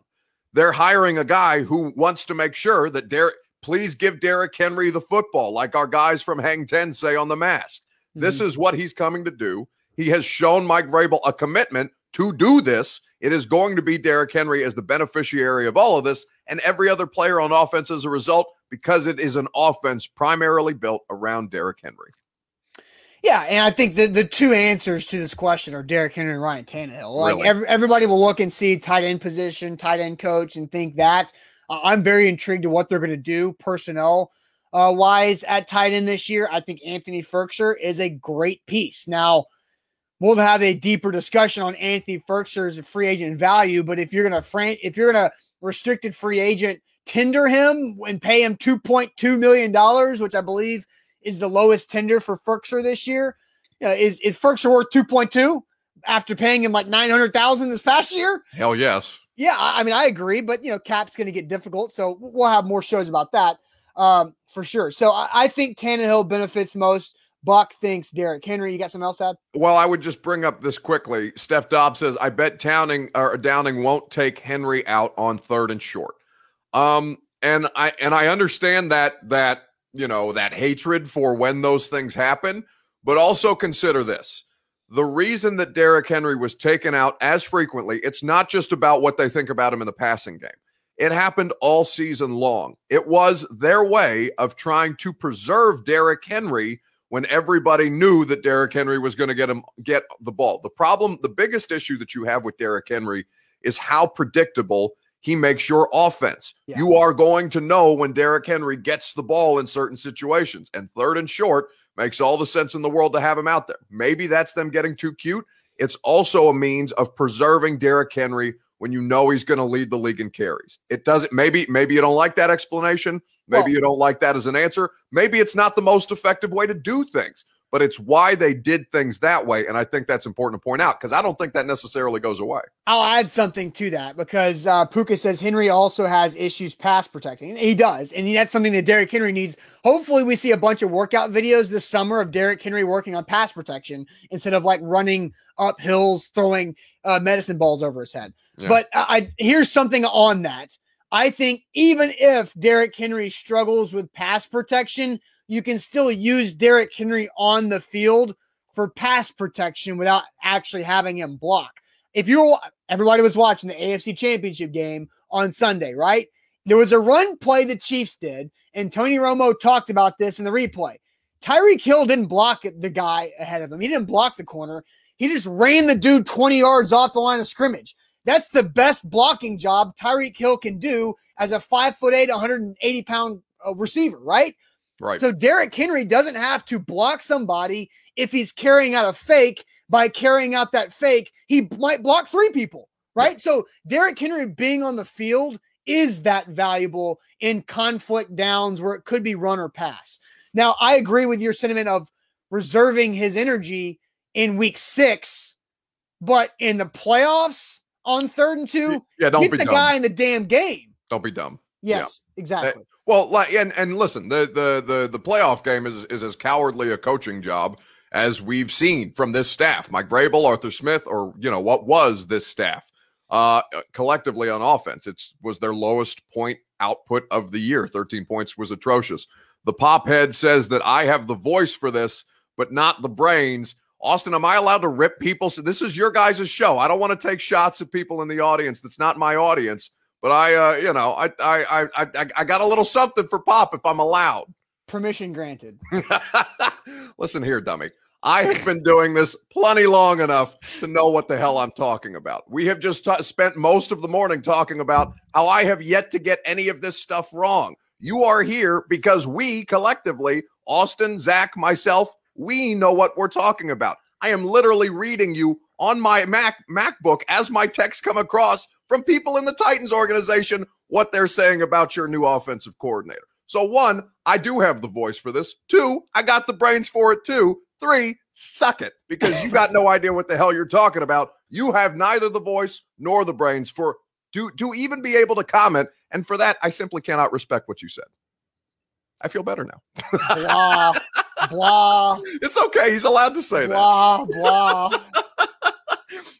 They're hiring a guy who wants to make sure that Derrick, please give Derrick Henry the football, like our guys from Hang 10 say on the mask. Mm-hmm. This is what he's coming to do. He has shown Mike Vrabel a commitment to do this. It is going to be Derrick Henry as the beneficiary of all of this and every other player on offense as a result because it is an offense primarily built around Derrick Henry. Yeah, and I think the, the two answers to this question are Derrick Henry and Ryan Tannehill. Like Really? every, everybody will look and see tight end position, tight end coach, and think that. Uh, I'm very intrigued to what they're going to do personnel uh, wise at tight end this year. I think Anthony Firkser is a great piece. Now, we'll have a deeper discussion on Anthony Firkser's free agent value, but if you're going to fran- if you're going to restricted free agent tender him and pay him 2.2 million dollars, which I believe is the lowest tender for Firkser this year. Uh, is is Firkser worth 2.2 after paying him like 900,000 this past year? Hell yes. Yeah, I, I mean I agree, but you know cap's going to get difficult, so we'll have more shows about that um, for sure. So I, I think Tannehill benefits most. Buck thinks Derrick Henry. You got something else to add? Well, I would just bring up this quickly. Steph Dobbs says, "I bet Downing or Downing won't take Henry out on third and short." Um, and I and I understand that that you know that hatred for when those things happen, but also consider this: the reason that Derrick Henry was taken out as frequently. It's not just about what they think about him in the passing game. It happened all season long. It was their way of trying to preserve Derrick Henry when everybody knew that Derrick Henry was going to get him get the ball. The problem, the biggest issue that you have with Derrick Henry is how predictable he makes your offense. Yeah. You are going to know when Derrick Henry gets the ball in certain situations, and third and short makes all the sense in the world to have him out there. Maybe that's them getting too cute. It's also a means of preserving Derrick Henry when you know he's going to lead the league in carries. It doesn't maybe maybe you don't like that explanation. Maybe Well- you don't like that as an answer. Maybe it's not the most effective way to do things, but it's why they did things that way and I think that's important to point out because I don't think that necessarily goes away. I'll add something to that because uh, Puka says Henry also has issues pass protecting. He does, and that's something that Derrick Henry needs. Hopefully, we see a bunch of workout videos this summer of Derrick Henry working on pass protection instead of like running up hills, throwing uh, medicine balls over his head. Yeah. But I, I here's something on that. I think even if Derrick Henry struggles with pass protection, you can still use Derrick Henry on the field for pass protection without actually having him block. If you're everybody was watching the AFC Championship game on Sunday, right? There was a run play the Chiefs did, and Tony Romo talked about this in the replay. Tyreek Hill didn't block the guy ahead of him. He didn't block the corner. He just ran the dude 20 yards off the line of scrimmage. That's the best blocking job Tyreek Hill can do as a five foot eight, 180 pound uh, receiver, right? Right. So Derrick Henry doesn't have to block somebody if he's carrying out a fake. By carrying out that fake, he might block three people, right? So Derrick Henry being on the field is that valuable in conflict downs where it could be run or pass. Now, I agree with your sentiment of reserving his energy in week six, but in the playoffs on third and two, yeah, don't get be the dumb. guy in the damn game. Don't be dumb. Yeah. Yes, exactly. Well, like and and listen, the the the the playoff game is is as cowardly a coaching job as we've seen from this staff. Mike Vrabel, Arthur Smith, or you know what was this staff uh collectively on offense. It's was their lowest point output of the year. 13 points was atrocious. The pop head says that I have the voice for this, but not the brains. Austin, am I allowed to rip people? So this is your guys' show. I don't want to take shots at people in the audience. That's not my audience. But I, uh, you know, I, I, I, I, I got a little something for Pop if I'm allowed. Permission granted. Listen here, dummy. I have been doing this plenty long enough to know what the hell I'm talking about. We have just ta- spent most of the morning talking about how I have yet to get any of this stuff wrong. You are here because we collectively, Austin, Zach, myself, we know what we're talking about. I am literally reading you on my Mac MacBook as my texts come across from people in the Titans organization what they're saying about your new offensive coordinator. So one, I do have the voice for this. Two, I got the brains for it too. Three, suck it because you got no idea what the hell you're talking about. You have neither the voice nor the brains for to to even be able to comment, and for that, I simply cannot respect what you said. I feel better now. Blah, blah, It's okay. He's allowed to say that. blah, blah.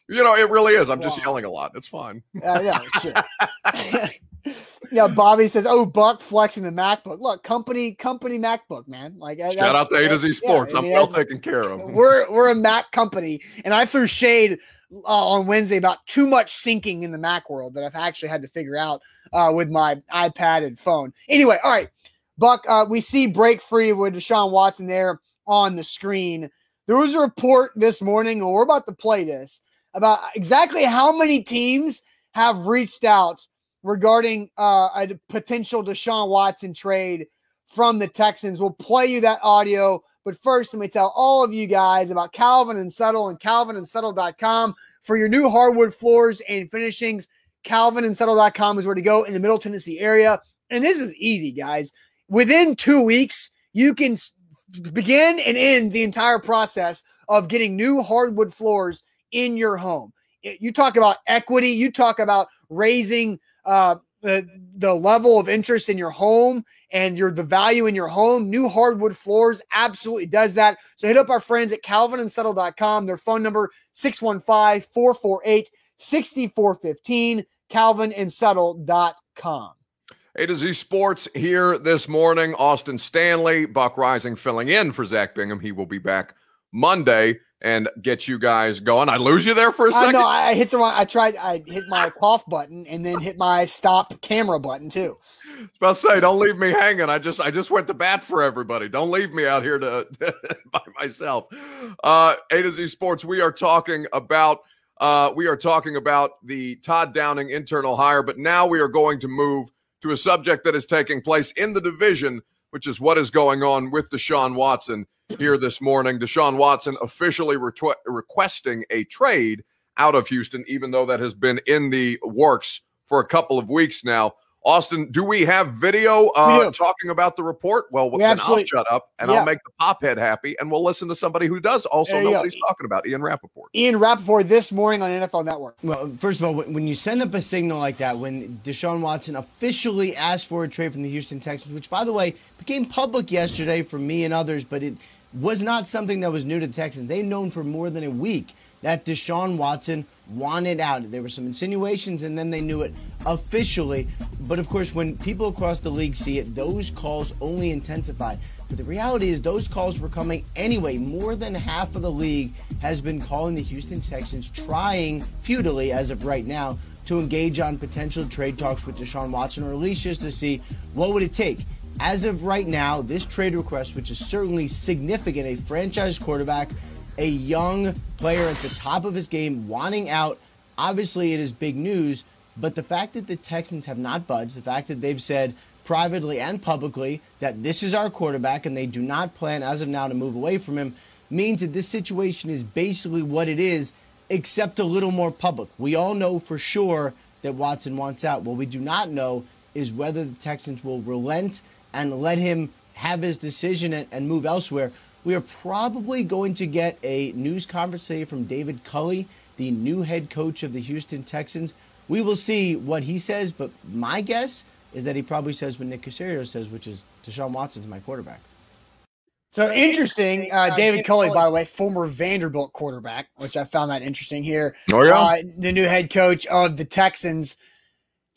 You know, it really is. I'm just Wow. yelling a lot. It's fine. Uh, yeah, sure. yeah, Bobby says, "Oh, Buck flexing the MacBook. Look, company, company MacBook, man. Like, Shout out to A to Z Sports. I I'm mean, well taken care of. We're we're a Mac company, and I threw shade uh, on Wednesday about too much syncing in the Mac world that I've actually had to figure out uh, with my iPad and phone. Anyway, all right, Buck, uh, we see break free with Deshaun Watson there on the screen. There was a report this morning, and we're about to play this about exactly how many teams have reached out regarding uh, a potential Deshaun Watson trade from the Texans. We'll play you that audio. But first, let me tell all of you guys about Calvin and Settle and calvinandsettle.com for your new hardwood floors and finishings. Calvinandsettle.com is where to go in the Middle Tennessee area. And this is easy, guys. Within two weeks, you can begin and end the entire process of getting new hardwood floors in your home. You talk about equity, you talk about raising uh, the, the level of interest in your home and your the value in your home. New hardwood floors absolutely does that. So hit up our friends at calvinandsettle.com. Their phone number 615-448-6415, calvinandsettle.com. A to Z Sports here this morning. Austin Stanley, Buck Rising filling in for Zach Bingham. He will be back Monday and get you guys going. I lose you there for a second. Uh, no, I hit the wrong. I tried. I hit my cough button and then hit my stop camera button too. about to say, don't leave me hanging. I just, I just went to bat for everybody. Don't leave me out here to by myself. Uh, A to Z Sports. We are talking about. Uh, we are talking about the Todd Downing internal hire, but now we are going to move to a subject that is taking place in the division, which is what is going on with Deshaun Watson here this morning. Deshaun Watson officially requesting a trade out of Houston, even though that has been in the works for a couple of weeks now. Austin, do we have video uh, talking about the report? Well, we then I'll shut up and yeah. I'll make the pop head happy, and we'll listen to somebody who does also know go. what he's talking about, Ian Rapoport. Ian Rapoport this morning on NFL Network. Well, first of all, when you send up a signal like that, when Deshaun Watson officially asked for a trade from the Houston Texans, which, by the way, became public yesterday for me and others, but it was not something that was new to the Texans. They've known for more than a week that Deshaun Watson wanted out. There were some insinuations, and then they knew it officially. But of course, when people across the league see it, those calls only intensify. But the reality is, those calls were coming anyway. More than half of the league has been calling the Houston Texans, trying futilely as of right now to engage on potential trade talks with Deshaun Watson, or at least just to see what would it take. As of right now, this trade request, which is certainly significant, a franchise quarterback a young player at the top of his game wanting out. Obviously, it is big news, but the fact that the Texans have not budged, the fact that they've said privately and publicly that this is our quarterback and they do not plan as of now to move away from him means that this situation is basically what it is, except a little more public. We all know for sure that Watson wants out. What we do not know is whether the Texans will relent and let him have his decision and, and move elsewhere we are probably going to get a news conference today from David Culley, the new head coach of the Houston Texans. We will see what he says, but my guess is that he probably says what Nick Caserio says, which is Deshaun Watson's my quarterback. So interesting. Uh, uh, David Culley, by the way, former Vanderbilt quarterback, which I found that interesting here. Oh, yeah. Uh, the new head coach of the Texans.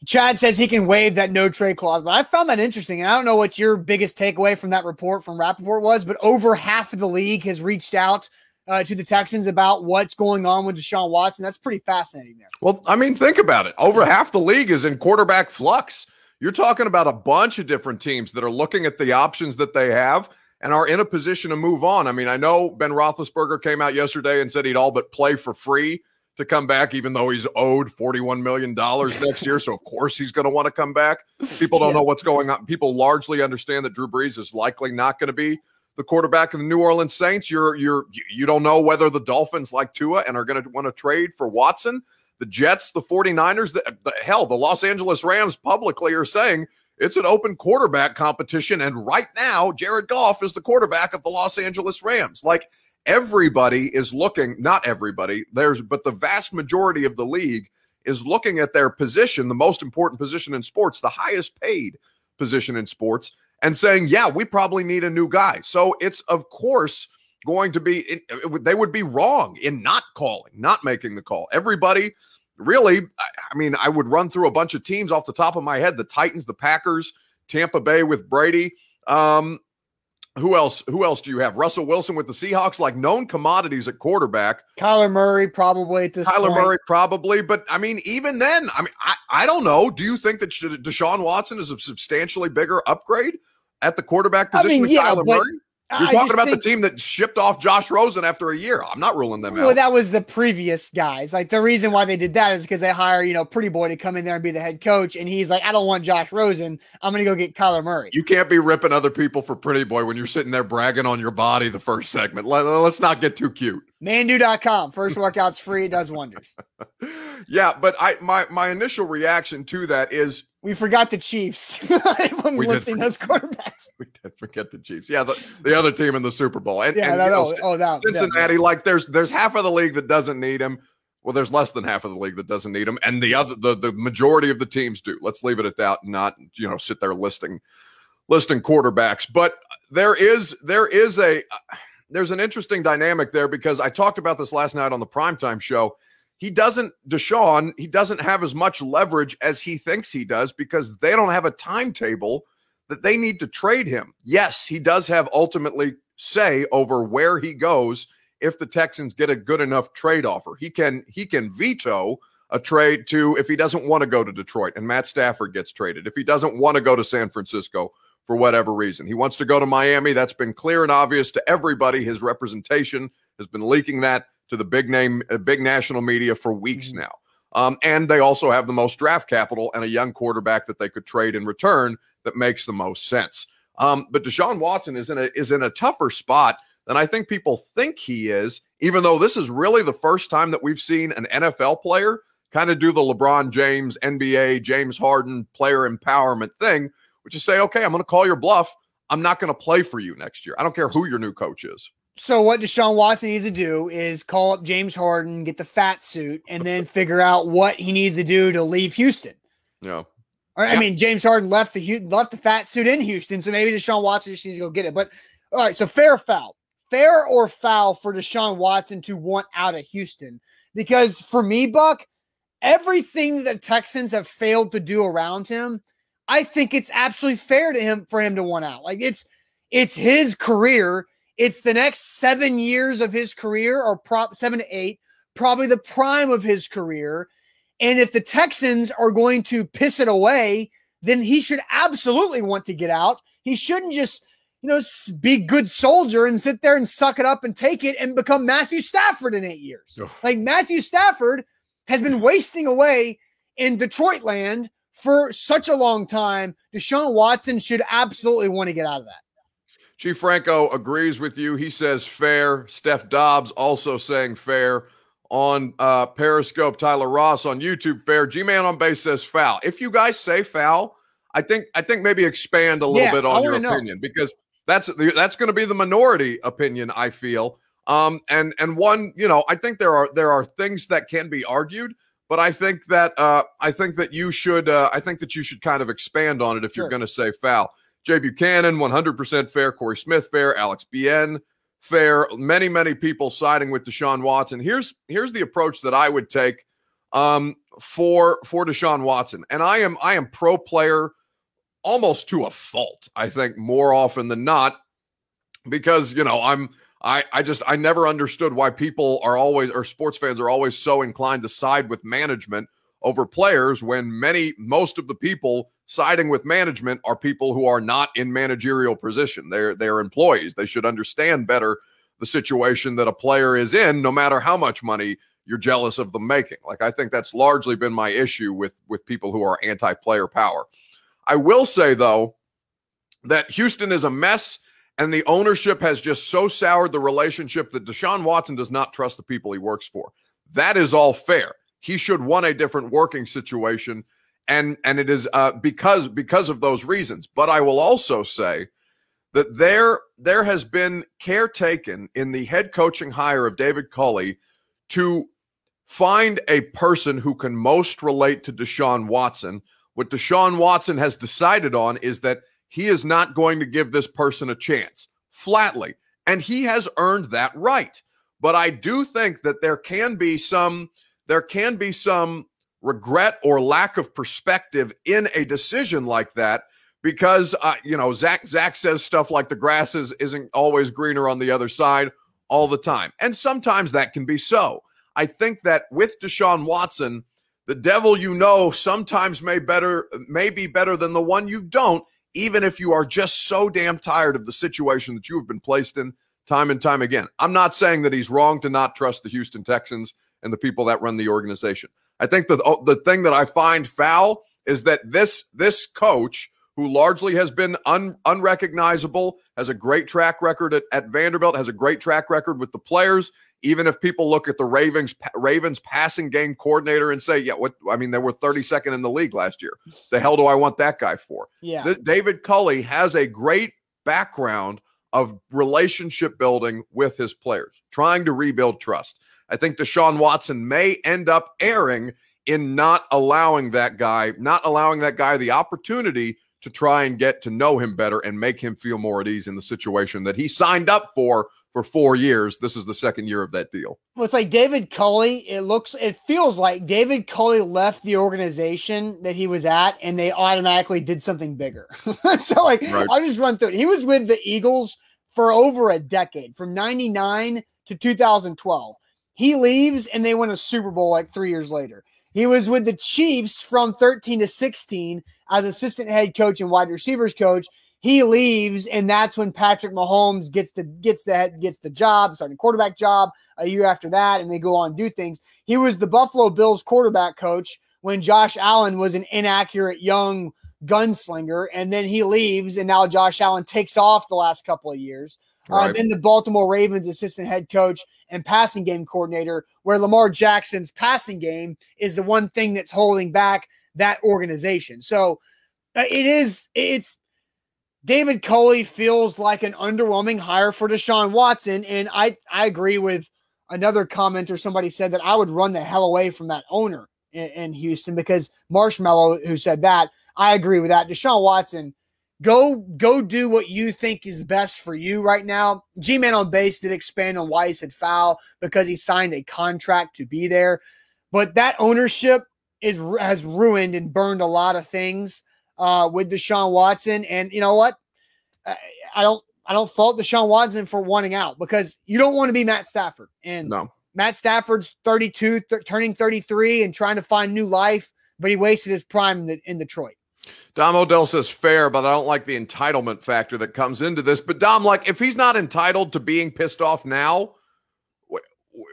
Chad says he can waive that no trade clause, but I found that interesting. And I don't know what your biggest takeaway from that report from Rapoport was, but over half of the league has reached out uh, to the Texans about what's going on with Deshaun Watson. That's pretty fascinating there. Well, I mean, think about it. Over half the league is in quarterback flux. You're talking about a bunch of different teams that are looking at the options that they have and are in a position to move on. I mean, I know Ben Roethlisberger came out yesterday and said he'd all but play for free to come back, even though he's owed $41 million next year. So, of course, he's going to want to come back. People don't yeah. know what's going on. People largely understand that Drew Brees is likely not going to be the quarterback of the New Orleans Saints. You're, you're, you don't know whether the Dolphins like Tua and are going to want to trade for Watson. The Jets, the 49ers, the, the hell, the Los Angeles Rams publicly are saying it's an open quarterback competition. And right now, Jared Goff is the quarterback of the Los Angeles Rams. Like, everybody is looking, not everybody, there's, but the vast majority of the league is looking at their position, the most important position in sports, the highest paid position in sports, and saying, yeah, we probably need a new guy. So it's, of course, going to be, they would be wrong in not calling, not making the call. Everybody, really, I mean, I would run through a bunch of teams off the top of my head the Titans, the Packers, Tampa Bay with Brady. Um, who else? Who else do you have? Russell Wilson with the Seahawks, like known commodities at quarterback. Kyler Murray probably at this. Kyler point. Murray probably, but I mean, even then, I mean, I, I don't know. Do you think that Deshaun Watson is a substantially bigger upgrade at the quarterback position I mean, yeah, Kyler but, Murray? You're talking about think, the team that shipped off Josh Rosen after a year. I'm not ruling them well, out. Well, that was the previous guys. Like the reason why they did that is because they hire, you know, Pretty Boy to come in there and be the head coach. And he's like, I don't want Josh Rosen. I'm going to go get Kyler Murray. You can't be ripping other people for Pretty Boy when you're sitting there bragging on your body the first segment. Let, us not get too cute. Manduu.com. First workout's free. It does wonders. yeah, but I my my initial reaction to that is we forgot the Chiefs when we listing those quarterbacks. We did forget the Chiefs. Yeah, the, the other team in the Super Bowl. And, yeah, and, no, no. Know, oh, Cincinnati. Like there's there's half of the league that doesn't need him. Well, there's less than half of the league that doesn't need him, and the other the the majority of the teams do. Let's leave it at that, and not you know sit there listing listing quarterbacks. But there is there is a uh, there's an interesting dynamic there because I talked about this last night on the primetime show he doesn't Deshaun, he doesn't have as much leverage as he thinks he does because they don't have a timetable that they need to trade him. Yes, he does have ultimately say over where he goes if the Texans get a good enough trade offer. He can he can veto a trade to if he doesn't want to go to Detroit and Matt Stafford gets traded. If he doesn't want to go to San Francisco for whatever reason. He wants to go to Miami. That's been clear and obvious to everybody. His representation has been leaking that to the big name, uh, big national media for weeks mm-hmm. now. Um, and they also have the most draft capital and a young quarterback that they could trade in return that makes the most sense. Um, but Deshaun Watson is in a is in a tougher spot than I think people think he is. Even though this is really the first time that we've seen an NFL player kind of do the LeBron James, NBA, James Harden player empowerment thing, which is say, okay, I'm going to call your bluff. I'm not going to play for you next year. I don't care who your new coach is. So what Deshaun Watson needs to do is call up James Harden, get the fat suit, and then figure out what he needs to do to leave Houston. Yeah. Or, I mean, James Harden left the left the fat suit in Houston, so maybe Deshaun Watson just needs to go get it. But all right, so fair foul, fair or foul for Deshaun Watson to want out of Houston? Because for me, Buck, everything that Texans have failed to do around him, I think it's absolutely fair to him for him to want out. Like it's it's his career it's the next seven years of his career, or prop seven to eight, probably the prime of his career. And if the Texans are going to piss it away, then he should absolutely want to get out. He shouldn't just, you know, be good soldier and sit there and suck it up and take it and become Matthew Stafford in eight years. Oh. Like Matthew Stafford has been wasting away in Detroit land for such a long time. Deshaun Watson should absolutely want to get out of that. Chief Franco agrees with you. He says fair. Steph Dobbs also saying fair. On uh, Periscope, Tyler Ross on YouTube, fair. G Man on base says foul. If you guys say foul, I think I think maybe expand a little yeah, bit on your opinion know. because that's that's going to be the minority opinion. I feel. Um, and and one, you know, I think there are there are things that can be argued, but I think that uh, I think that you should uh, I think that you should kind of expand on it if sure. you're going to say foul. Jay Buchanan, 100% fair. Corey Smith, fair. Alex Bien, fair. Many, many people siding with Deshaun Watson. Here's here's the approach that I would take um, for for Deshaun Watson, and I am I am pro player almost to a fault. I think more often than not, because you know I'm I I just I never understood why people are always or sports fans are always so inclined to side with management over players when many most of the people siding with management are people who are not in managerial position. They're they're employees. They should understand better the situation that a player is in, no matter how much money you're jealous of them making. Like I think that's largely been my issue with with people who are anti-player power. I will say though that Houston is a mess and the ownership has just so soured the relationship that Deshaun Watson does not trust the people he works for. That is all fair. He should want a different working situation and and it is uh, because because of those reasons. But I will also say that there there has been care taken in the head coaching hire of David Culley to find a person who can most relate to Deshaun Watson. What Deshaun Watson has decided on is that he is not going to give this person a chance flatly, and he has earned that right. But I do think that there can be some there can be some regret or lack of perspective in a decision like that because uh, you know Zach Zach says stuff like the grass is, isn't always greener on the other side all the time, and sometimes that can be so. I think that with Deshaun Watson, the devil you know sometimes may better may be better than the one you don't, even if you are just so damn tired of the situation that you have been placed in time and time again. I'm not saying that he's wrong to not trust the Houston Texans and the people that run the organization. I think that oh, the thing that I find foul is that this this coach who largely has been un, unrecognizable, has a great track record at, at, Vanderbilt, has a great track record with the players. Even if people look at the Ravens Ravens passing game coordinator and say, "Yeah, what? I mean, they were 32nd in the league last year. The hell do I want that guy for?" Yeah, this, David Culley has a great background of relationship building with his players, trying to rebuild trust. I think Deshaun Watson may end up erring in not allowing that guy, not allowing that guy the opportunity to try and get to know him better and make him feel more at ease in the situation that he signed up for for four years. This is the second year of that deal. Well, it's like David Culley. It looks, it feels like David Culley left the organization that he was at, and they automatically did something bigger. so, like, right. I'll just run through it. He was with the Eagles for over a decade, from '99 to 2012. He leaves, and they win a Super Bowl like three years later. He was with the Chiefs from 13 to 16 as assistant head coach and wide receivers coach. He leaves, and that's when Patrick Mahomes gets the gets the gets the job, starting quarterback job a year after that, and they go on and do things. He was the Buffalo Bills quarterback coach when Josh Allen was an inaccurate young gunslinger, and then he leaves, and now Josh Allen takes off the last couple of years. Uh, right. Uh, then the Baltimore Ravens assistant head coach and passing game coordinator, where Lamar Jackson's passing game is the one thing that's holding back that organization. So uh, it is, it's David Culley feels like an underwhelming hire for Deshaun Watson. And I, I agree with another commenter. Somebody said that I would run the hell away from that owner in, in Houston because Marshmallow, who said that, I agree with that. Deshaun Watson go go do what you think is best for you right now. G Man on base did expand on why he said foul because he signed a contract to be there, but that ownership is has ruined and burned a lot of things uh, with Deshaun Watson. And you know what? I, I don't I don't fault Deshaun Watson for wanting out because you don't want to be Matt Stafford. And no. Matt Stafford's 32, th- turning 33 and trying to find new life, but he wasted his prime in, the, in Detroit. Dom Odell says fair, but I don't like the entitlement factor that comes into this. But Dom, like, if he's not entitled to being pissed off now,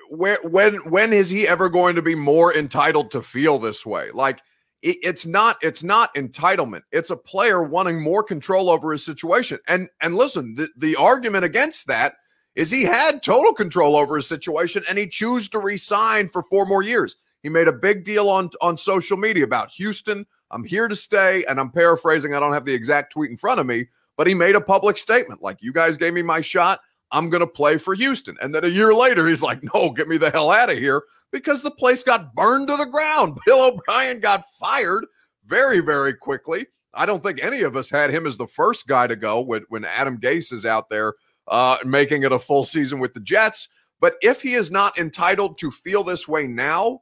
where when when is he ever going to be more entitled to feel this way? Like, it, it's not it's not entitlement. It's a player wanting more control over his situation. And and listen, the, the argument against that is he had total control over his situation, and he chose to resign for four more years. He made a big deal on on social media about Houston I'm here to stay. And I'm paraphrasing, I don't have the exact tweet in front of me, but he made a public statement like, you guys gave me my shot. I'm going to play for Houston. And then a year later, he's like, no, get me the hell out of here because the place got burned to the ground. Bill O'Brien got fired very, very quickly. I don't think any of us had him as the first guy to go when, when Adam Gase is out there uh, making it a full season with the Jets. But if he is not entitled to feel this way now,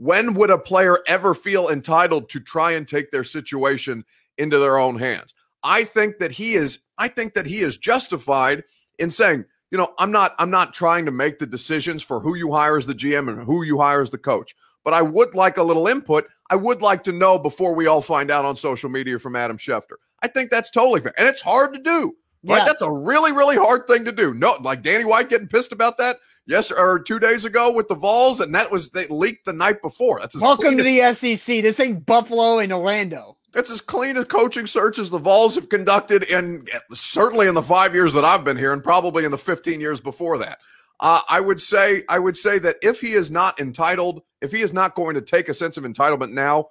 when would a player ever feel entitled to try and take their situation into their own hands? I think that he is I think that he is justified in saying, you know, I'm not I'm not trying to make the decisions for who you hire as the GM and who you hire as the coach, but I would like a little input. I would like to know before we all find out on social media from Adam Schefter. I think that's totally fair. And it's hard to do. Right? Yeah. That's a really, really hard thing to do. No, like Danny White getting pissed about that yes or two days ago with the Vols, and that was they leaked the night before. That's welcome to the SEC. This ain't Buffalo and Orlando. That's as clean a coaching search as the Vols have conducted in certainly in the five years that I've been here, and probably in the 15 years before that. Uh, I would say I would say that if he is not entitled, if he is not going to take a sense of entitlement now,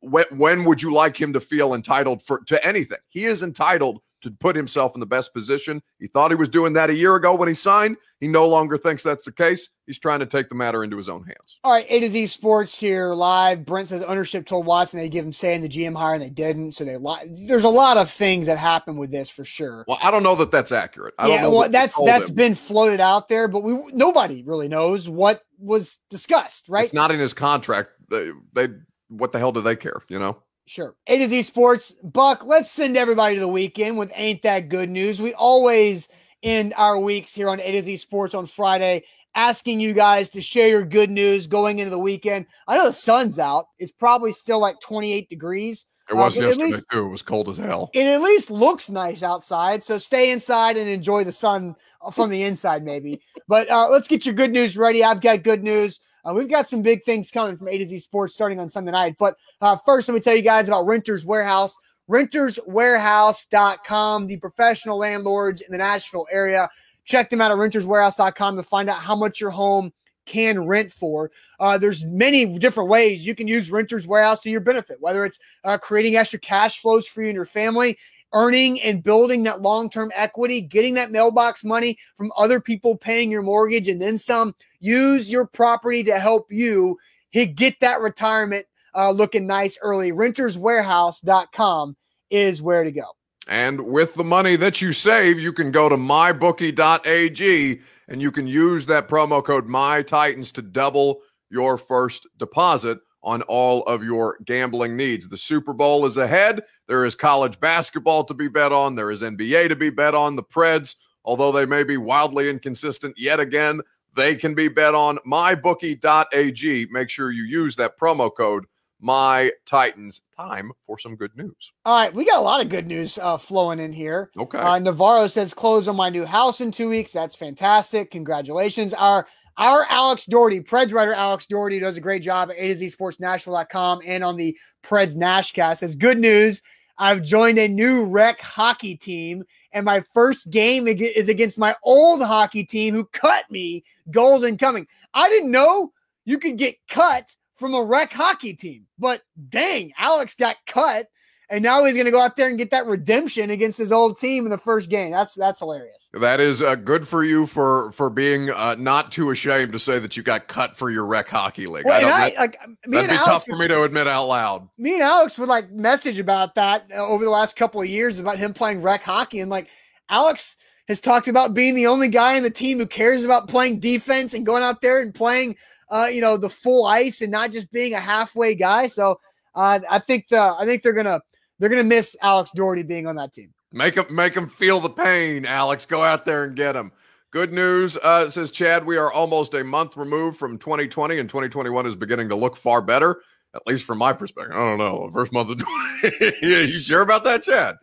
when, when would you like him to feel entitled for to anything? He is entitled to put himself in the best position. He thought he was doing that a year ago when he signed. He no longer thinks that's the case. He's trying to take the matter into his own hands. All right, A to Z Sports here live. Brent says ownership told Watson they give him say in the GM hire and they didn't. So they li- there's a lot of things that happen with this for sure. Well, I don't know that that's accurate. I yeah, well, that's that's him. been floated out there, but we nobody really knows what was discussed. Right? It's not in his contract. They, they what the hell do they care? You know. Sure. A to Z Sports. Buck, let's send everybody to the weekend with Ain't That Good News. We always end our weeks here on A to Z Sports on Friday asking you guys to share your good news going into the weekend. I know the sun's out. It's probably still like 28 degrees It was Uh, yesterday least- too. It was cold as hell. It at least looks nice outside. So stay inside and enjoy the sun from the inside, maybe. But uh, let's get your good news ready. I've got good news. Uh, we've got some big things coming from A to Z Sports starting on Sunday night. But uh, first, let me tell you guys about Renters Warehouse. renterswarehouse.com, the professional landlords in the Nashville area. Check them out at renterswarehouse.com to find out how much your home can rent for. Uh, there's many different ways you can use Renters Warehouse to your benefit, whether it's uh, creating extra cash flows for you and your family, earning and building that long term equity, getting that mailbox money from other people paying your mortgage, and then some. Use your property to help you get that retirement uh, looking nice early. Renterswarehouse.com is where to go. And with the money that you save, you can go to mybookie.ag and you can use that promo code MyTitans to double your first deposit on all of your gambling needs. The Super Bowl is ahead. There is college basketball to be bet on, there is NBA to be bet on. The Preds, although they may be wildly inconsistent yet again, they can be bet on mybookie.ag. Make sure you use that promo code my Titans. Time for some good news. All right, we got a lot of good news uh, flowing in here. Okay. Uh, Navarro says close on my new house in two weeks. That's fantastic. Congratulations. Our our Alex Doherty, Preds writer Alex Doherty does a great job at A to Z Sports Nashville.com and on the Preds Nashcast. Says good news. I've joined a new rec hockey team, and my first game is against my old hockey team who cut me goals incoming. I didn't know you could get cut from a rec hockey team, but dang, Alex got cut and now he's going to go out there and get that redemption against his old team in the first game. That's that's hilarious. That is uh, good for you for for being uh, not too ashamed to say that you got cut for your rec hockey league. Well, I don't, I, that, like, me that'd be tough Alex, for me to admit out loud. me and Alex would like message about that uh, over the last couple of years about him playing rec hockey, and like Alex has talked about being the only guy in the team who cares about playing defense and going out there and playing, uh, you know, the full ice and not just being a halfway guy. So uh, I think the I think they're gonna they're gonna miss Alex Doherty being on that team. Make him make him feel the pain, Alex. Go out there and get him. Good news, uh, says Chad. We are almost a month removed from 2020, and 2021 is beginning to look far better, at least from my perspective. I don't know. First month of 20, yeah, you sure about that, Chad?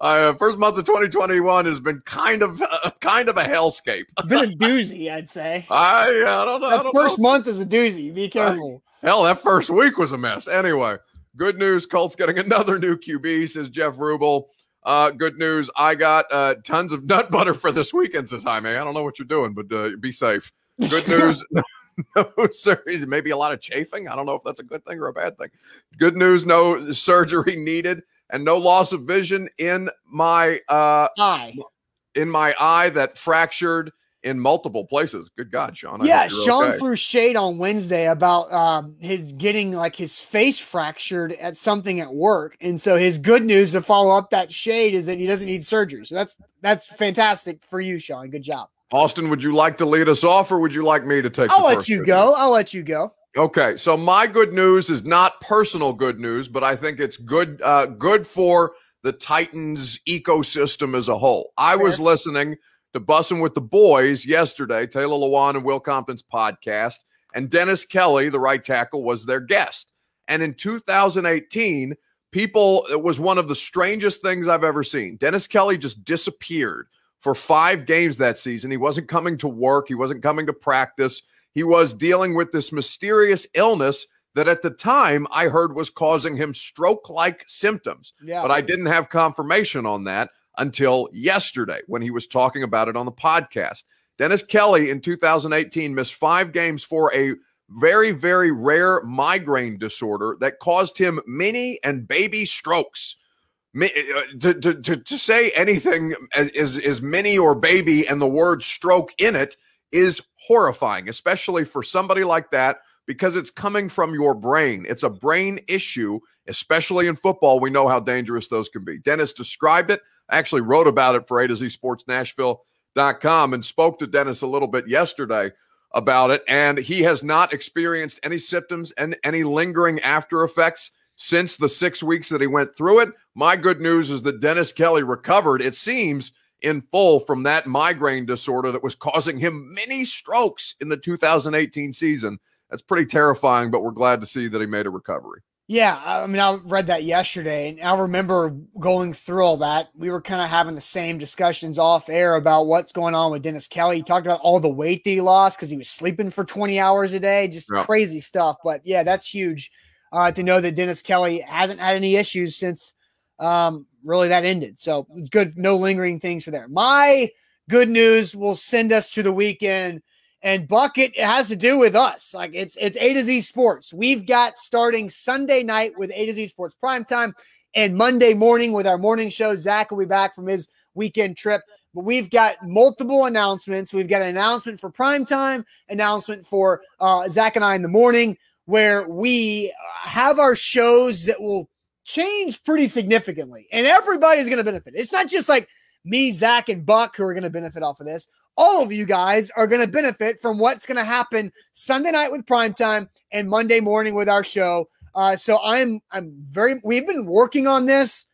Uh, first month of 2021 has been kind of uh, kind of a hellscape. Been a doozy, I'd say. I, I don't know. I don't first know. month is a doozy. Be careful. Hell, that first week was a mess. Anyway, good news. Colts getting another new QB, says Jeff Rubel. Uh, good news. I got uh, tons of nut butter for this weekend, says Jaime. I don't know what you're doing, but uh, be safe. Good news. no surgery. Maybe a lot of chafing. I don't know if that's a good thing or a bad thing. Good news. No surgery needed and no loss of vision in my uh Hi. in my eye that fractured in multiple places. Good God, Sean. I Yeah, Sean okay. threw shade on Wednesday about um, his getting like his face fractured at something at work, and so his good news to follow up that shade is that he doesn't need surgery. So that's that's fantastic for you, Sean. Good job. Austin, would you like to lead us off, or would you like me to take? I'll let you go. I'll let you go. Okay, so my good news is not personal good news, but I think it's good uh, good for the Titans ecosystem as a whole. I was listening to Bussin' with the Boys yesterday, Taylor Lewan and Will Compton's podcast, and Dennis Kelly, the right tackle, was their guest. And in 2018, people it was one of the strangest things I've ever seen. Dennis Kelly just disappeared for five games that season. He wasn't coming to work, he wasn't coming to practice. He was dealing with this mysterious illness that at the time I heard was causing him stroke like symptoms. Yeah, But I didn't have confirmation on that until yesterday when he was talking about it on the podcast. Dennis Kelly in 2018 missed five games for a very, very rare migraine disorder that caused him mini and baby strokes. Uh, To, to, to, to say anything is, is mini or baby and the word stroke in it is horrifying, especially for somebody like that, because it's coming from your brain. It's a brain issue, especially in football. We know how dangerous those can be. Dennis described it. Actually wrote about it for A to Z Sports Nashville.com and spoke to Dennis a little bit yesterday about it. And he has not experienced any symptoms and any lingering after effects since the six weeks that he went through it. My good news is that Dennis Kelly recovered, it seems, in full from that migraine disorder that was causing him many strokes in the 2018 season. That's pretty terrifying, but we're glad to see that he made a recovery. Yeah, I mean, I read that yesterday, and I remember going through all that. We were kind of having the same discussions off air about what's going on with Dennis Kelly. He talked about all the weight that he lost because he was sleeping for 20 hours a day, just crazy stuff. But yeah, that's huge uh, to know that Dennis Kelly hasn't had any issues since um, really that ended. So good, no lingering things for there. My good news will send us to the weekend and bucket it has to do with us. Like it's it's a to z sports. We've got starting sunday night with a to z sports prime time and monday morning with our morning show. Zach will be back from his weekend trip. But we've got multiple announcements. We've got an announcement for prime time announcement for uh, zach and i in the morning where we have our shows that will change pretty significantly. And everybody's going to benefit. It's not just like me zach and buck who are going to benefit off of this all of you guys are going to benefit from what's going to happen Sunday night with primetime and Monday morning with our show. Uh, so I'm I'm very we've been working on this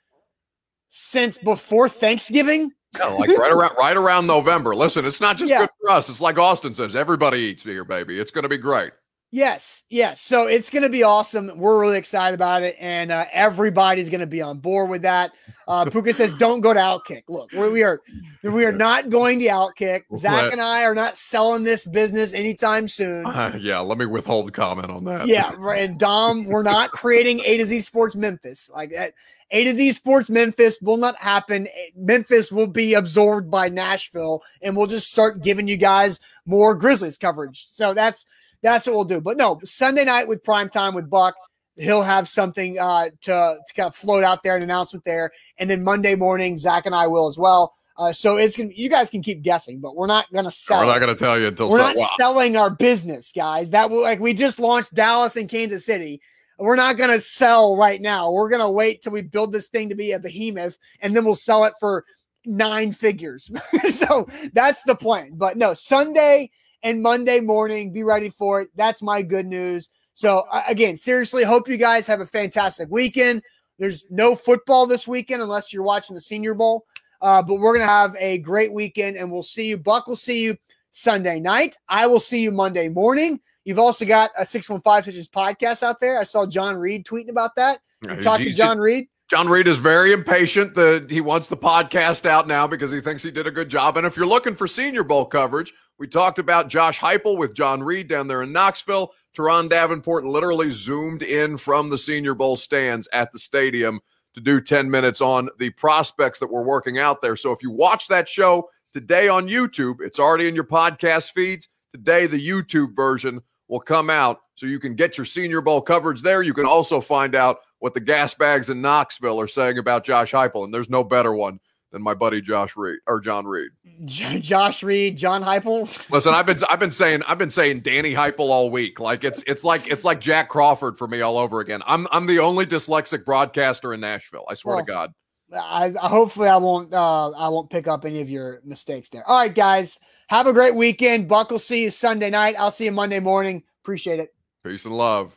since before Thanksgiving. Yeah, like right around right around November. Listen, it's not just Yeah. good for us. It's like Austin says, everybody eats here, baby. It's going to be great. Yes, yes. So it's going to be awesome. We're really excited about it, and uh, everybody's going to be on board with that. Uh, Puka says, "Don't go to Outkick." Look, we, we are we are not going to Outkick. Zach and I are not selling this business anytime soon. Uh, yeah, let me withhold comment on that. Yeah, right. And Dom, we're not creating A to Z Sports Memphis. Like that, A to Z Sports Memphis will not happen. Memphis will be absorbed by Nashville, and we'll just start giving you guys more Grizzlies coverage. So that's that's what we'll do. But no, Sunday night with prime time with Buck, he'll have something uh, to to kind of float out there, an announcement there, and then Monday morning, Zach and I will as well. Uh, so it's gonna you guys can keep guessing, but we're not gonna sell. We're not to tell you until We're so, not wow. selling our business, guys. That will like we just launched Dallas and Kansas City. We're not gonna sell right now. We're gonna wait till we build this thing to be a behemoth, and then we'll sell it for nine figures. so that's the plan. But no, Sunday and Monday morning, be ready for it. That's my good news. So again, seriously, hope you guys have a fantastic weekend. There's no football this weekend unless you're watching the Senior Bowl. Uh, but we're gonna have a great weekend, and we'll see you. Buck will see you Sunday night. I will see you Monday morning. You've also got a 615 Pitches podcast out there. I saw John Reed tweeting about that. Talk to John Reed. John Reed is very impatient that he wants the podcast out now because he thinks he did a good job. And if you're looking for Senior Bowl coverage, we talked about Josh Heupel with John Reed down there in Knoxville. Teron Davenport literally zoomed in from the Senior Bowl stands at the stadium to do 10 minutes on the prospects that were working out there. So if you watch that show today on YouTube, it's already in your podcast feeds. Today, the YouTube version will come out so you can get your Senior Bowl coverage there. You can also find out what the gas bags in Knoxville are saying about Josh Heupel, and there's no better one than my buddy Josh Reed or John Reed. Josh Reed, John Heupel. Listen, I've been I've been saying I've been saying Danny Heupel all week. Like it's it's like it's like Jack Crawford for me all over again. I'm I'm the only dyslexic broadcaster in Nashville. I swear Well, to God. I, I hopefully I won't uh, I won't pick up any of your mistakes there. All right, guys, have a great weekend. Buck will see you Sunday night. I'll see you Monday morning. Appreciate it. Peace and love.